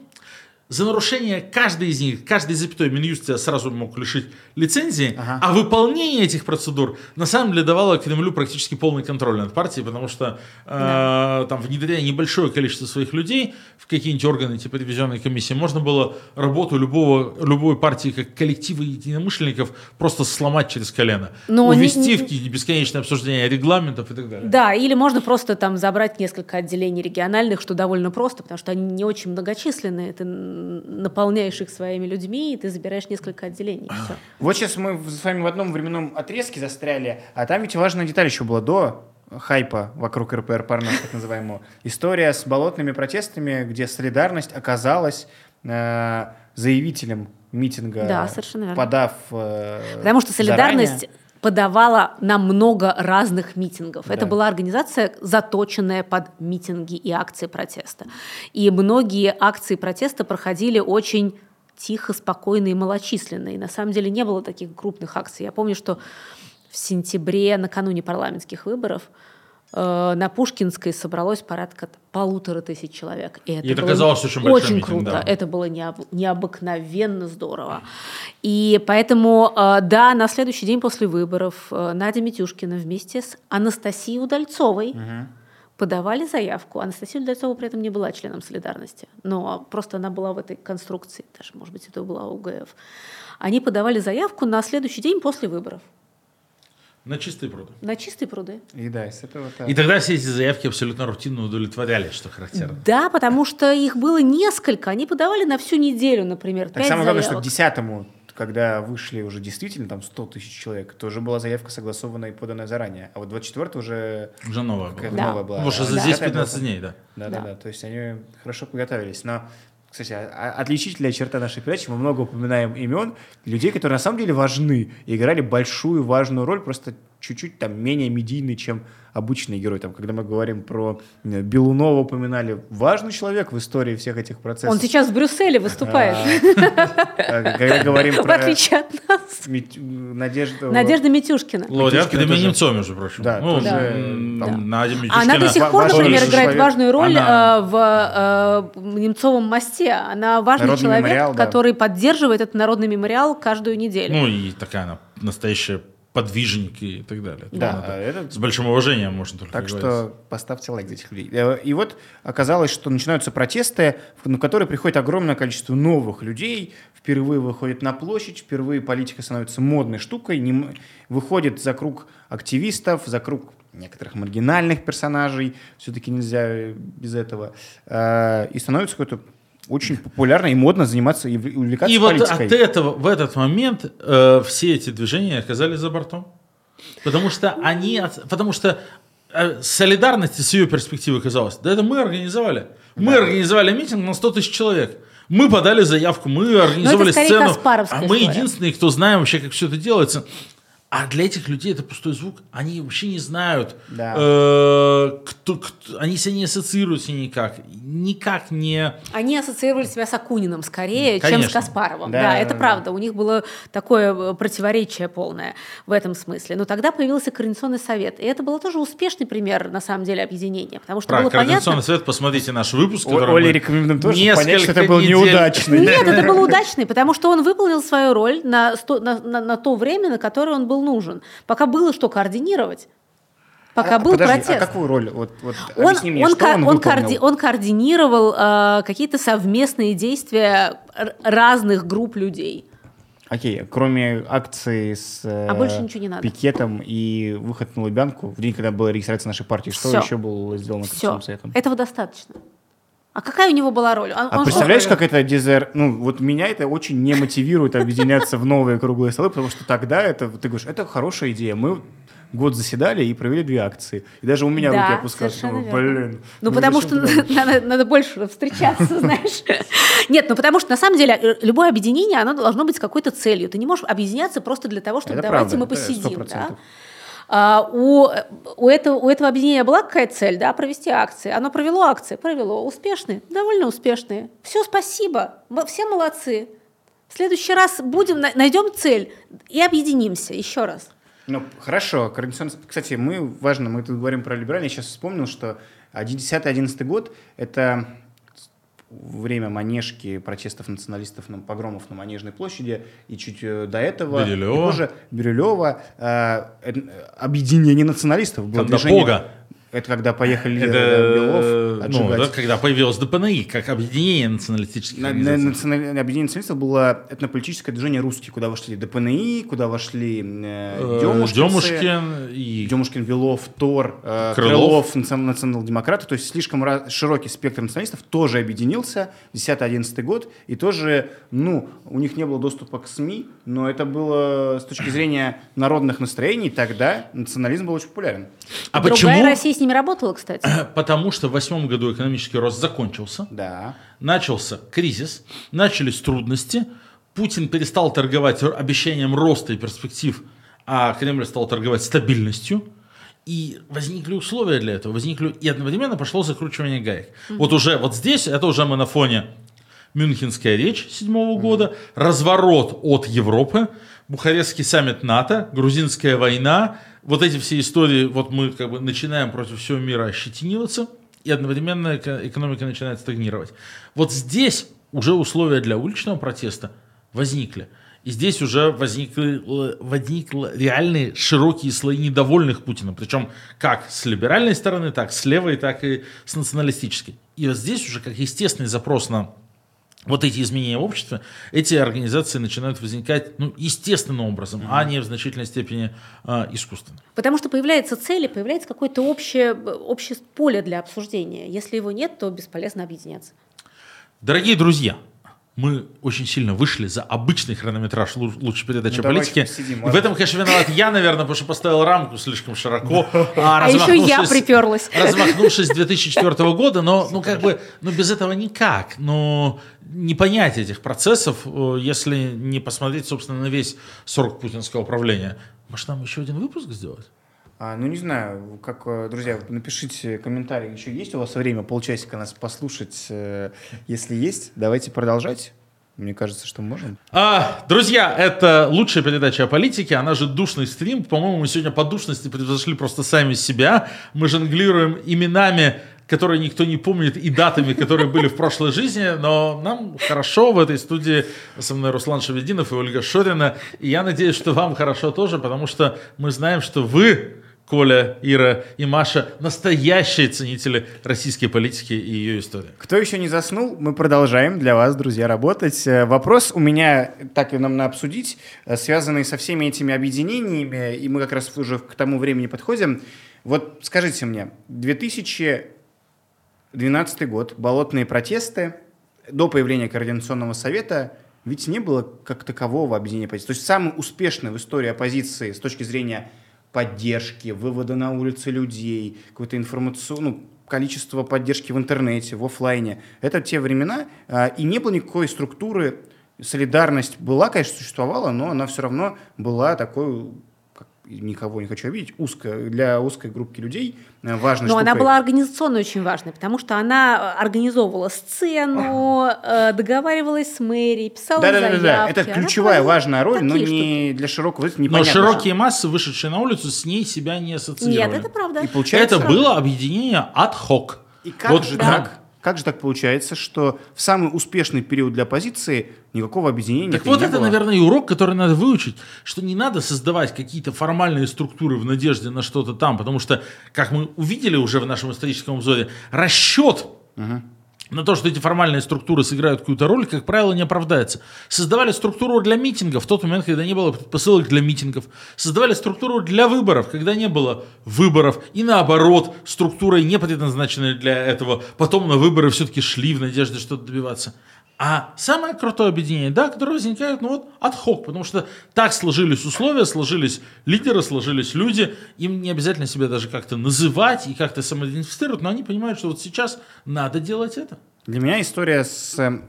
за нарушение каждой из них, каждой запятой Минюст тебя сразу мог лишить лицензии, Ага. а выполнение этих процедур на самом деле давало Кремлю практически полный контроль над партией, потому что э, там внедряя небольшое количество своих людей в какие-нибудь органы типа ревизионной комиссии, можно было работу любого, любой партии как коллектива единомышленников просто сломать через колено. Но не- Увести не- в какие-то бесконечные обсуждения регламентов и так далее. Да, или можно просто там забрать несколько отделений региональных, что довольно просто, потому что они не очень многочисленные. Н- наполняешь их своими людьми, и ты забираешь несколько отделений. и всё. Вот сейчас мы с вами в одном временном отрезке застряли, а там ведь важная деталь еще была до хайпа вокруг РПР Парнас, так называемого. История с болотными протестами, где солидарность оказалась э, заявителем митинга, Да, совершенно верно. подав э, Потому что солидарность заранее. Подавала на много разных митингов. Да. Это была организация, заточенная под митинги и акции протеста. И многие акции протеста проходили очень тихо, спокойно и малочисленные. На самом деле не было таких крупных акций. Я помню, что в сентябре, накануне парламентских выборов, на Пушкинской собралось порядка полутора тысяч человек. И это, И это было казалось очень очень митинг, круто. да. Это было необ- необыкновенно здорово. И поэтому, э, да, на следующий день после выборов э, Надя Митюшкина вместе с Анастасией Удальцовой подавали заявку. Анастасия Удальцова при этом не была членом солидарности, но просто она была в этой конструкции, даже, может быть, это была УГФ. Они подавали заявку на следующий день после выборов На чистые пруды. на чистые пруды. И да, с этого И тогда все эти заявки абсолютно рутинно удовлетворялись, что характерно. Да, потому что их было несколько. Они подавали на всю неделю, например, Так самое главное, что к десятому, когда вышли уже действительно там 100 тысяч человек, то уже была заявка согласованная и поданная заранее. А вот 24 уже Уже новая была. Да. новая была. Потому что за Да. 10 10 была 15 дней, да. Да, да, Да. да. То есть они хорошо подготовились. Но, кстати, отличительная черта нашей передачи, мы много упоминаем имен людей, которые на самом деле важны и играли большую важную роль, просто чуть-чуть там менее медийный, чем обычный герой. Там, когда мы говорим про э, Белунова, упоминали важный человек в истории всех этих процессов. Он сейчас в Брюсселе выступает, А, Когда <laughs> говорим в про отличие от нас. Надежда Митюшкина Академия тоже. Немцова, между прочим. Да, ну, там, Надя Она до сих пор, например, играет важную роль э, в э, Немцовом мосте. Она важный человек, который поддерживает этот народный мемориал каждую неделю. Ну и такая она настоящая подвижник и так далее. Да, Ну, это- С большим уважением можно только Так говорить. что поставьте лайк за этих людей. Э, И вот оказалось, что начинаются протесты, в- на которые приходит огромное количество новых людей, впервые выходят на площадь, впервые политика становится модной штукой, не выходит за круг активистов, за круг некоторых маргинальных персонажей, все-таки нельзя э, без этого, Э, и становится какой-то очень популярно и модно заниматься и увлекаться И вот политикой. от этого, в этот момент э, все эти движения оказались за бортом. Потому что они, от- потому что э, солидарность с ее перспективы казалось, да это мы организовали. Мы организовали митинг на 100 тысяч человек. Мы подали заявку, мы организовали сцену. А мы история. единственные, кто знаем вообще, как все это делается. А для этих людей это пустой звук. Они вообще не знают, Да. э, кто, кто- они себя не ассоциируются никак. Никак не... Они ассоциировали себя с Акуниным скорее, чем с Конечно. Каспаровым. Да, Да, да, это да. правда. У них было такое э, противоречие полное в этом смысле. Но тогда появился Координационный совет. И это был тоже успешный пример, на самом деле, объединения. Потому что Про было Координационный понятно... совет, посмотрите наш выпуск. О- мы рекомендуем тоже несколько понять, что это был недель- неудачный. Нет, это был удачный, потому что он выполнил свою роль на, сто- на- на- на то время, на которое он был нужен. Пока было что координировать. пока А, был подожди, протест. А какую роль? Вот, вот Он, мне, он, что ко- он, он, коорди- он координировал э, какие-то совместные действия разных групп людей. Окей, кроме акции с э, А больше ничего не надо. пикетом и выход на Лубянку, в день, когда была регистрация нашей партии, что Всё. еще было сделано Все. Советом? Этого достаточно. А какая у него была роль? Он- А он же- представляешь, как это дезер... Ну, вот меня это очень не мотивирует объединяться в новые круглые столы, потому что тогда это, ты говоришь, это хорошая идея. Мы год заседали и провели две акции. И даже у меня Да, руки совершенно Думаю. Блин. Ну, мы потому что <laughs> надо, надо больше встречаться, <laughs> знаешь. Нет, ну потому что на самом деле э, любое объединение, оно должно быть с какой-то целью. Ты не можешь объединяться просто для того, чтобы давайте мы посидим. 100%. да. А, у, у, этого, у этого объединения была какая цель, да, провести акции. Оно провело акции, провело. Успешные, довольно успешные. Все, спасибо, все молодцы. В следующий раз будем, на- найдем цель и объединимся еще раз. Ну, хорошо. Кстати, мы, важно, мы тут говорим про либеральный. Я сейчас вспомнил, что 10-11 год — это время манежки протестов националистов, на, погромов на Манежной площади, и чуть э, до этого... Бирюлева. И позже Бирюлева. э, э, объединение националистов. Было Когда движение- Бога. Это когда поехали Это, э, Белов ну, да, когда появилось ДПНИ, как объединение националистических На- на- национальное объединение националистов было этнополитическое движение «Русские», куда вошли ДПНИ, куда вошли э, Э, Демушкинцы, Демушкин и Демушкин, Белов, Тор, э, Крылов. Крылов, наци- национал-демократы, то есть слишком ра- широкий спектр националистов тоже объединился, 10-11 год, и тоже, ну, у них не было доступа к СМИ, но это было с точки зрения народных настроений, тогда национализм был очень популярен. А Другая почему? С ними работала, кстати. <clears throat> Потому что в восьмом году экономический рост закончился, Да. начался кризис, начались трудности, Путин перестал торговать обещанием роста и перспектив, а Кремль стал торговать стабильностью. И возникли условия для этого, возникли и одновременно пошло закручивание гаек. Вот уже вот здесь, это уже мы на фоне Мюнхенская речь седьмого года, разворот от Европы, Бухарестский саммит НАТО, грузинская война, вот эти все истории, вот мы как бы начинаем против всего мира ощетиниваться, и одновременно эко- экономика начинает стагнировать. Вот здесь уже условия для уличного протеста возникли. И здесь уже возникли, возникли реальные широкие слои недовольных Путиным. Причем как с либеральной стороны, так с левой, так и с националистической. И вот здесь уже как естественный запрос на вот эти изменения в обществе, эти организации начинают возникать ну, естественным образом, а не в значительной степени а, искусственно. Потому что появляется цель и появляется какое-то общее, общее поле для обсуждения. Если его нет, то бесполезно объединяться. Дорогие друзья, мы очень сильно вышли за обычный хронометраж лу- лучшей передачи Ну, о политике. посидим, И в ладно? этом, конечно, виноват я, наверное, потому что поставил рамку слишком широко. <laughs> А еще я размахнувшись- приперлась. <laughs> Размахнувшись с 2004 года, но ну, как бы, ну, без этого никак. Но не понять этих процессов, э, если не посмотреть, собственно, на весь срок путинского правления. Может, нам еще один выпуск сделать? А, ну, не знаю, как, э, друзья, напишите комментарий, еще есть у вас время полчасика нас послушать? э, Если есть, давайте продолжать. Мне кажется, что можем. А, друзья, это лучшая передача о политике, она же душный стрим. По-моему, мы сегодня по душности превзошли просто сами себя. Мы жонглируем именами, которые никто не помнит, и датами, которые были в прошлой жизни, но нам хорошо в этой студии. Со мной Руслан Шавединов и Ольга Шорина. И я надеюсь, что вам хорошо тоже, потому что мы знаем, что вы, Коля, Ира и Маша, настоящие ценители российской политики и ее истории. Кто еще не заснул, мы продолжаем для вас, друзья, работать. Э, Вопрос у меня, так и нам на обсудить, э, связанный со всеми этими объединениями, и мы как раз уже к тому времени подходим. Вот скажите мне, 2012 год, болотные протесты, до появления Координационного совета, ведь не было как такового объединения оппозиции. То есть самый успешный в истории оппозиции с точки зрения поддержки, вывода на улицы людей, какой-то информационный, ну, количество поддержки в интернете, в оффлайне. Это те времена, а, и не было никакой структуры. Солидарность была, конечно, существовала, но она все равно была такой, никого не хочу обидеть, узкая, для узкой группки людей э, важной Но она штукой. была организационно очень важной, потому что она э, организовывала сцену, э, договаривалась с мэрией, писала Да-да-да, заявки. это Она ключевая проводила важная роль, но не для широкого, это Но широкие массы, вышедшие на улицу, с ней себя не штуки. ассоциировали. Нет, это правда. И получается, Это было объединение ad hoc. И как Вот же да. так? Как же так получается, что в самый успешный период для оппозиции никакого объединения Так вот это, было? наверное, и урок, который надо выучить, что не надо создавать какие-то формальные структуры в надежде на что-то там, потому что, как мы увидели уже в нашем историческом обзоре, расчет на то, что эти формальные структуры сыграют какую-то роль, как правило, не оправдается. Создавали структуру для митингов в тот момент, когда не было предпосылок для митингов. Создавали структуру для выборов, когда не было выборов. И наоборот, структурой не предназначенной для этого. Потом на выборы все-таки шли в надежде что-то добиваться. А самое крутое объединение, да, которое возникает, ну вот, от хок, потому что так сложились условия, сложились лидеры, сложились люди, им не обязательно себя даже как-то называть и как-то самоидентифицировать, но они понимают, что вот сейчас надо делать это. Для меня история с, э,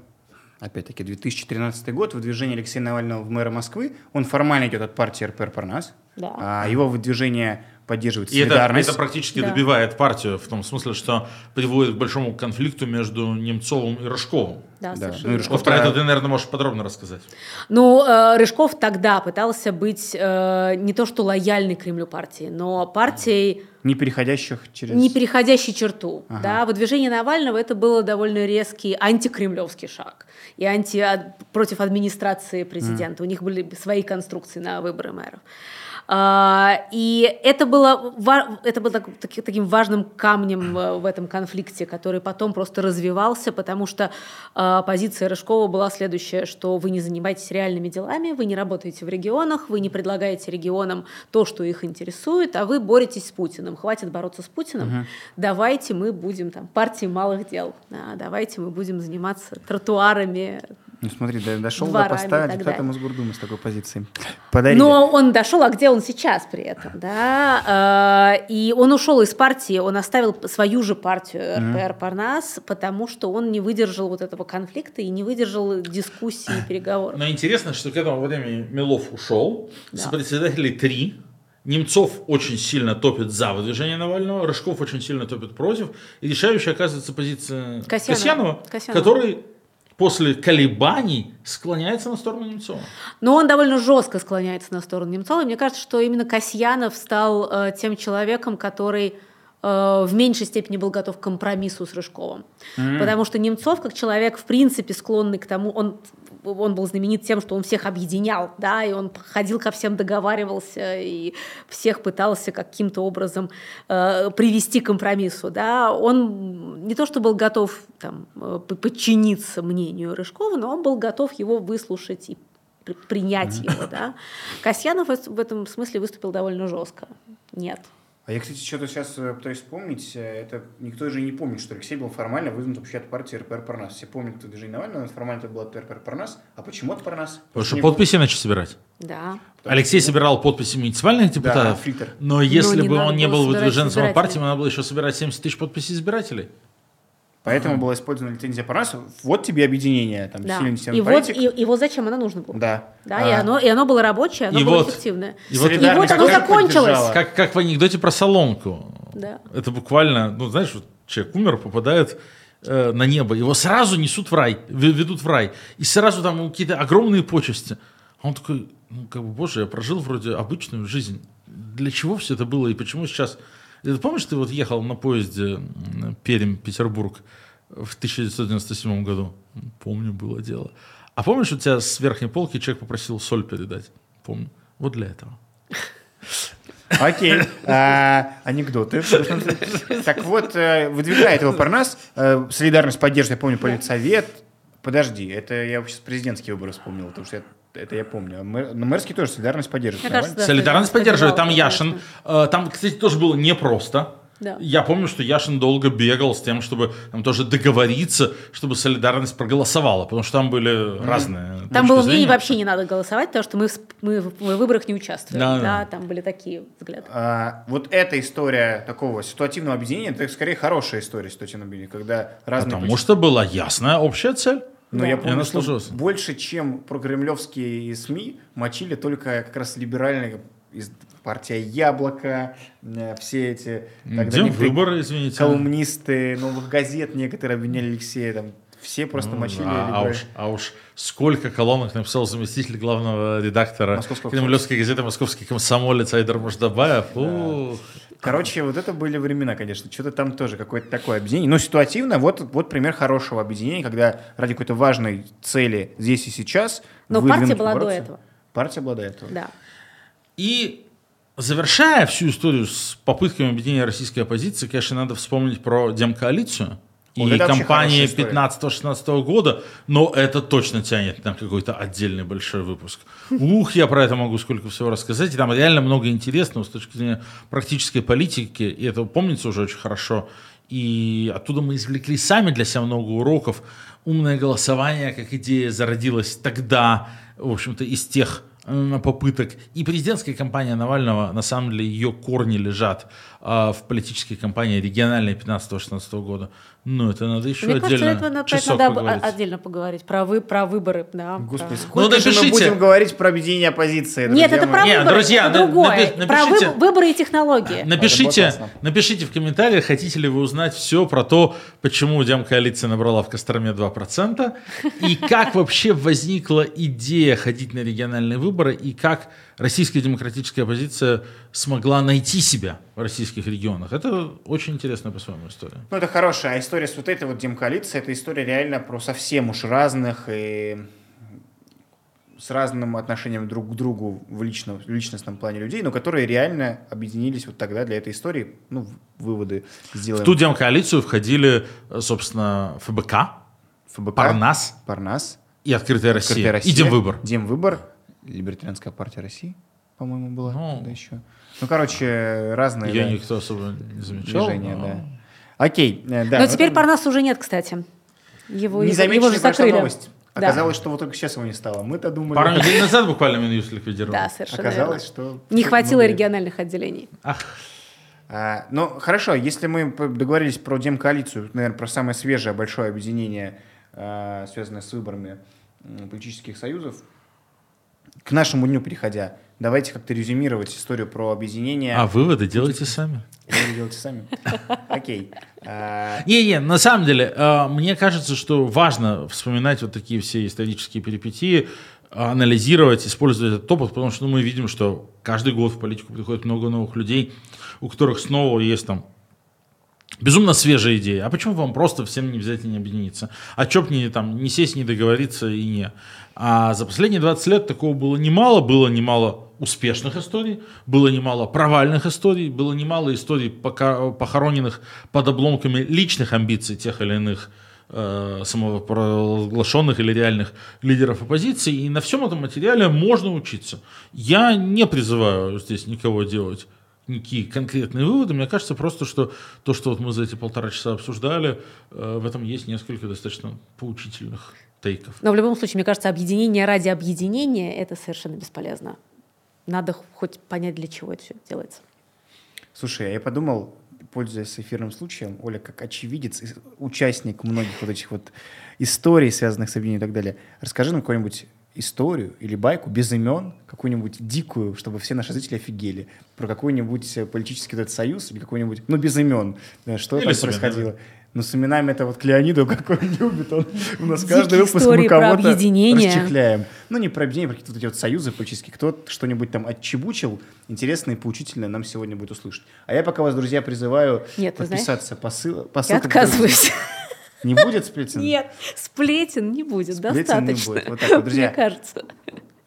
опять-таки, 2013 год, выдвижение Алексея Навального в мэра Москвы, он формально идет от партии РПР Парнас, Да. а его выдвижение поддерживает И это, солидарность. это практически Да. добивает партию, в том смысле, что приводит к большому конфликту между Немцовым и Рыжковым. Да, Да. совершенно Ну. Рыжков Вот про это ты, наверное, можешь подробно рассказать. Ну, э, Рыжков тогда пытался быть э, не то что лояльной Кремлю партии, но партией, Не переходящих через... не переходящей черту. Ага. Да? Выдвижение Навального это было довольно резкий антикремлевский шаг и анти, а, против администрации президента. У них были свои конструкции на выборы мэров. А, и это было, это было так- таки- таким важным камнем э, в этом конфликте, который потом просто развивался, потому что а, позиция Рыжкова была следующая, что вы не занимаетесь реальными делами, вы не работаете в регионах, вы не предлагаете регионам то, что их интересует, а вы боретесь с Путиным. Хватит бороться с Путиным, давайте мы будем там партией малых дел, Да, давайте мы будем заниматься тротуарами, Ну смотри, до- дошел до поста депутата. Мосгордумы с такой позицией. Подарили. Но он дошел, а где он сейчас при этом, да? Э, И он ушел из партии, он оставил свою же партию РПР Парнас, потому что он не выдержал вот этого конфликта и не выдержал дискуссии и переговоров. Но интересно, что к этому времени Милов ушел, Да. сопредседателей три, Немцов очень сильно топит за выдвижение Навального, Рыжков очень сильно топит против, и решающая оказывается позиция Касьянова. Касьянова, Касьянова. который после колебаний склоняется на сторону Немцова. Но он довольно жестко склоняется на сторону Немцова. И мне кажется, что именно Касьянов стал э, тем человеком, который э, в меньшей степени был готов к компромиссу с Рыжковым. Потому что Немцов, как человек, в принципе, склонный к тому, он, он был знаменит тем, что он всех объединял, да, и он ходил ко всем, договаривался, и всех пытался каким-то образом э, привести к компромиссу, да. Он не то, что был готов там, э, подчиниться мнению Рыжкова, но он был готов его выслушать и при- принять его, да. Касьянов в этом смысле выступил довольно жестко. Нет. А я, кстати, что-то сейчас э, пытаюсь вспомнить. э, Это никто же не помнит, что Алексей был формально выдвинут вообще от партии РПР Парнас. Все помнят, движение Навального, формально это было от РПР Парнас. А почему от Парнас? Потому что не подписи начали собирать. Да. Алексей собирал подписи муниципальных депутатов, фильтр. но если не бы он не был избирателей. партии, ему надо было еще собирать 70 тысяч подписей избирателей. Поэтому была использована лицензия Парнаса. Вот тебе объединение. Там, Да. сильный И системный вот, политик. и, и вот зачем оно нужно было. Да. Да, и, А, оно, и оно было рабочее, оно И было вот- эффективное. и вот- И вот оно закончилось. Как, как в анекдоте про соломку. Да. Это буквально, ну знаешь, вот человек умер, попадает э, на небо, его сразу несут в рай, ве- ведут в рай, и сразу там ему какие-то огромные почести. А он такой, ну как бы, боже, я прожил вроде обычную жизнь. Для чего все это было и почему сейчас... Ты помнишь, ты вот ехал на поезде Пермь-Петербург в 1997 году? Помню, было дело. А помнишь, у тебя с верхней полки человек попросил соль передать? Помню. Вот для этого. Окей. А, Анекдоты. Так вот, э, выдвигает его Парнас. э, Солидарность поддерживает, я помню, политсовет. Подожди, это я сейчас президентские выборы вспомнил, потому что я- это я помню. А мэр- Но мэрский тоже солидарность поддерживает. Мне кажется, да, Солидарность поддерживает. Там Яшин. э, Там, кстати, тоже было непросто. Да. Я помню, что Яшин долго бегал с тем, чтобы там тоже договориться, чтобы солидарность проголосовала, потому что там были разные. Там было зрения. мнение, вообще не надо голосовать, потому что мы, в- мы в в выборах не участвуем. Да, Да, да. там были такие взгляды. А, вот эта история такого ситуативного объединения, это скорее хорошая история ситуативного объединения, когда разные... Потому что была ясная общая цель. Но Да. я помню, она что больше, чем прокремлевские СМИ, мочили только как раз либеральные из партия Яблоко, э, все эти... тогда Где выборы, извините. колумнисты новых газет некоторые обвиняли Алексея там Все просто Ну, мочили. а, либо- а уж, а уж сколько колонок написал заместитель главного редактора Кремлевской газеты «Московский комсомолец» Айдар Муждабаев. Ух. Короче, вот это были времена, конечно. Что-то там тоже какое-то такое объединение. Но ситуативно, вот, вот пример хорошего объединения, когда ради какой-то важной цели здесь и сейчас... Но партия была до бороться. этого. Партия была до этого. Да. И завершая всю историю с попытками объединения российской оппозиции, конечно, надо вспомнить про демкоалицию и Вот история. 15-16 года, но это точно тянет на какой-то отдельный большой выпуск. Ух, я про это могу сколько всего рассказать, и там реально много интересного с точки зрения практической политики, и это помнится уже очень хорошо. И оттуда мы извлекли сами для себя много уроков. Умное голосование, как идея, зародилась тогда, в общем-то, из тех э, попыток. И президентская кампания Навального, на самом деле, ее корни лежат а, в политической кампании региональной 15-16 года. Ну, это надо еще Мне кажется, отдельно это надо, часок надо поговорить. отдельно поговорить про, вы, про выборы. Да, Господи, про- сколько же мы напишите. будем говорить про объединение оппозиции, Нет, это мои? про Не, выборы, друзья, это другое. напи- Про напишите. выб- выборы и технологии. Напишите, напишите в комментариях, хотите ли вы узнать все про то, почему Демкоалиция набрала в Костроме 2%, и как вообще возникла идея ходить на региональные выборы, и как российская демократическая оппозиция смогла найти себя в российских регионах. Это очень интересная по-своему история. Ну, это хорошая. История с вот этой вот демкоалицией, это история реально про совсем уж разных и с разным отношением друг к другу в, личном, в личностном плане людей, но которые реально объединились вот тогда для этой истории. Ну, выводы сделаем. В ту Демкоалицию входили, собственно, ФБК, ФБК, Парнас Парнас, и Открытая Россия. Открытая Россия, И Демвыбор. Демвыбор, Либертарианская партия России, по-моему, была. Ну. да, еще. Ну, короче, разные Ее да, никто особо не замечал. движения, но- да. Окей, э, да. Но теперь это- Парнаса уже нет, кстати. Его, Не его- же закрыли. новость. Да. Оказалось, что вот только сейчас его не стало. Мы-то думали... Пару <laughs> недель назад буквально Минюст ликвидировал. Да, совершенно Оказалось, верно. что... Не хватило региональных отделений. Ах, А, ну, хорошо, если мы договорились про демкоалицию, наверное, про самое свежее большое объединение, а, связанное с выборами политических союзов, к нашему дню переходя, давайте как-то резюмировать историю про объединение. а выводы делайте сами. Или вы делаете сами? Окей. А, Не-не, на самом деле, э, мне кажется, что важно вспоминать вот такие все исторические перипетии, анализировать, использовать этот опыт, потому что ну, мы видим, что каждый год в политику приходит много новых людей, у которых снова есть там безумно свежая идея. А почему вам просто всем не взять и не объединиться? А чё б не, там, не сесть, не договориться и не. А за последние 20 лет такого было немало. Было немало успешных историй, было немало провальных историй, было немало историй, похороненных под обломками личных амбиций тех или иных э, самопровозглашенных или реальных лидеров оппозиции. И на всем этом материале можно учиться. Я не призываю здесь никого делать никакие конкретные выводы. Мне кажется просто, что то, что вот мы за эти полтора часа обсуждали, э, в этом есть несколько достаточно поучительных тейков. Но в любом случае, мне кажется, объединение ради объединения – это совершенно бесполезно. Надо хоть понять, для чего это все делается. Слушай, а я подумал, пользуясь эфирным случаем, Оля, как очевидец, участник многих вот этих вот историй, связанных с объединением и так далее, расскажи нам какую-нибудь историю или байку без имен, какую-нибудь дикую, чтобы все наши зрители офигели, про какой-нибудь э, политический этот союз или какой-нибудь, ну, без имен, да, что Или там с именами. Ну, с именами это вот к Леониду, <laughs> какой он любит, он у нас каждый Дикие выпуск истории мы кого-то расчехляем. Ну, не про объединение, про какие-то вот эти вот союзы политические. Кто что-нибудь там отчебучил, интересно и поучительно нам сегодня будет услышать. А я пока вас, друзья, призываю Нет, подписаться по ссыл- по Я отказываюсь. Не будет сплетен? Нет, сплетен не будет, Сплетен не достаточно. будет. Вот так вот, друзья. Мне кажется.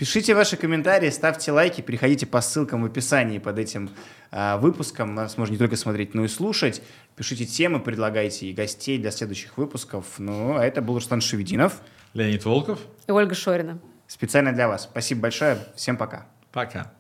Пишите ваши комментарии, ставьте лайки, переходите по ссылкам в описании под этим а, выпуском. Нас можно не только смотреть, но и слушать. Пишите темы, предлагайте и гостей для следующих выпусков. Ну, а это был Руслан Шевединов. Леонид Волков, И Ольга Шорина. Специально для вас. Спасибо большое. Всем пока. пока.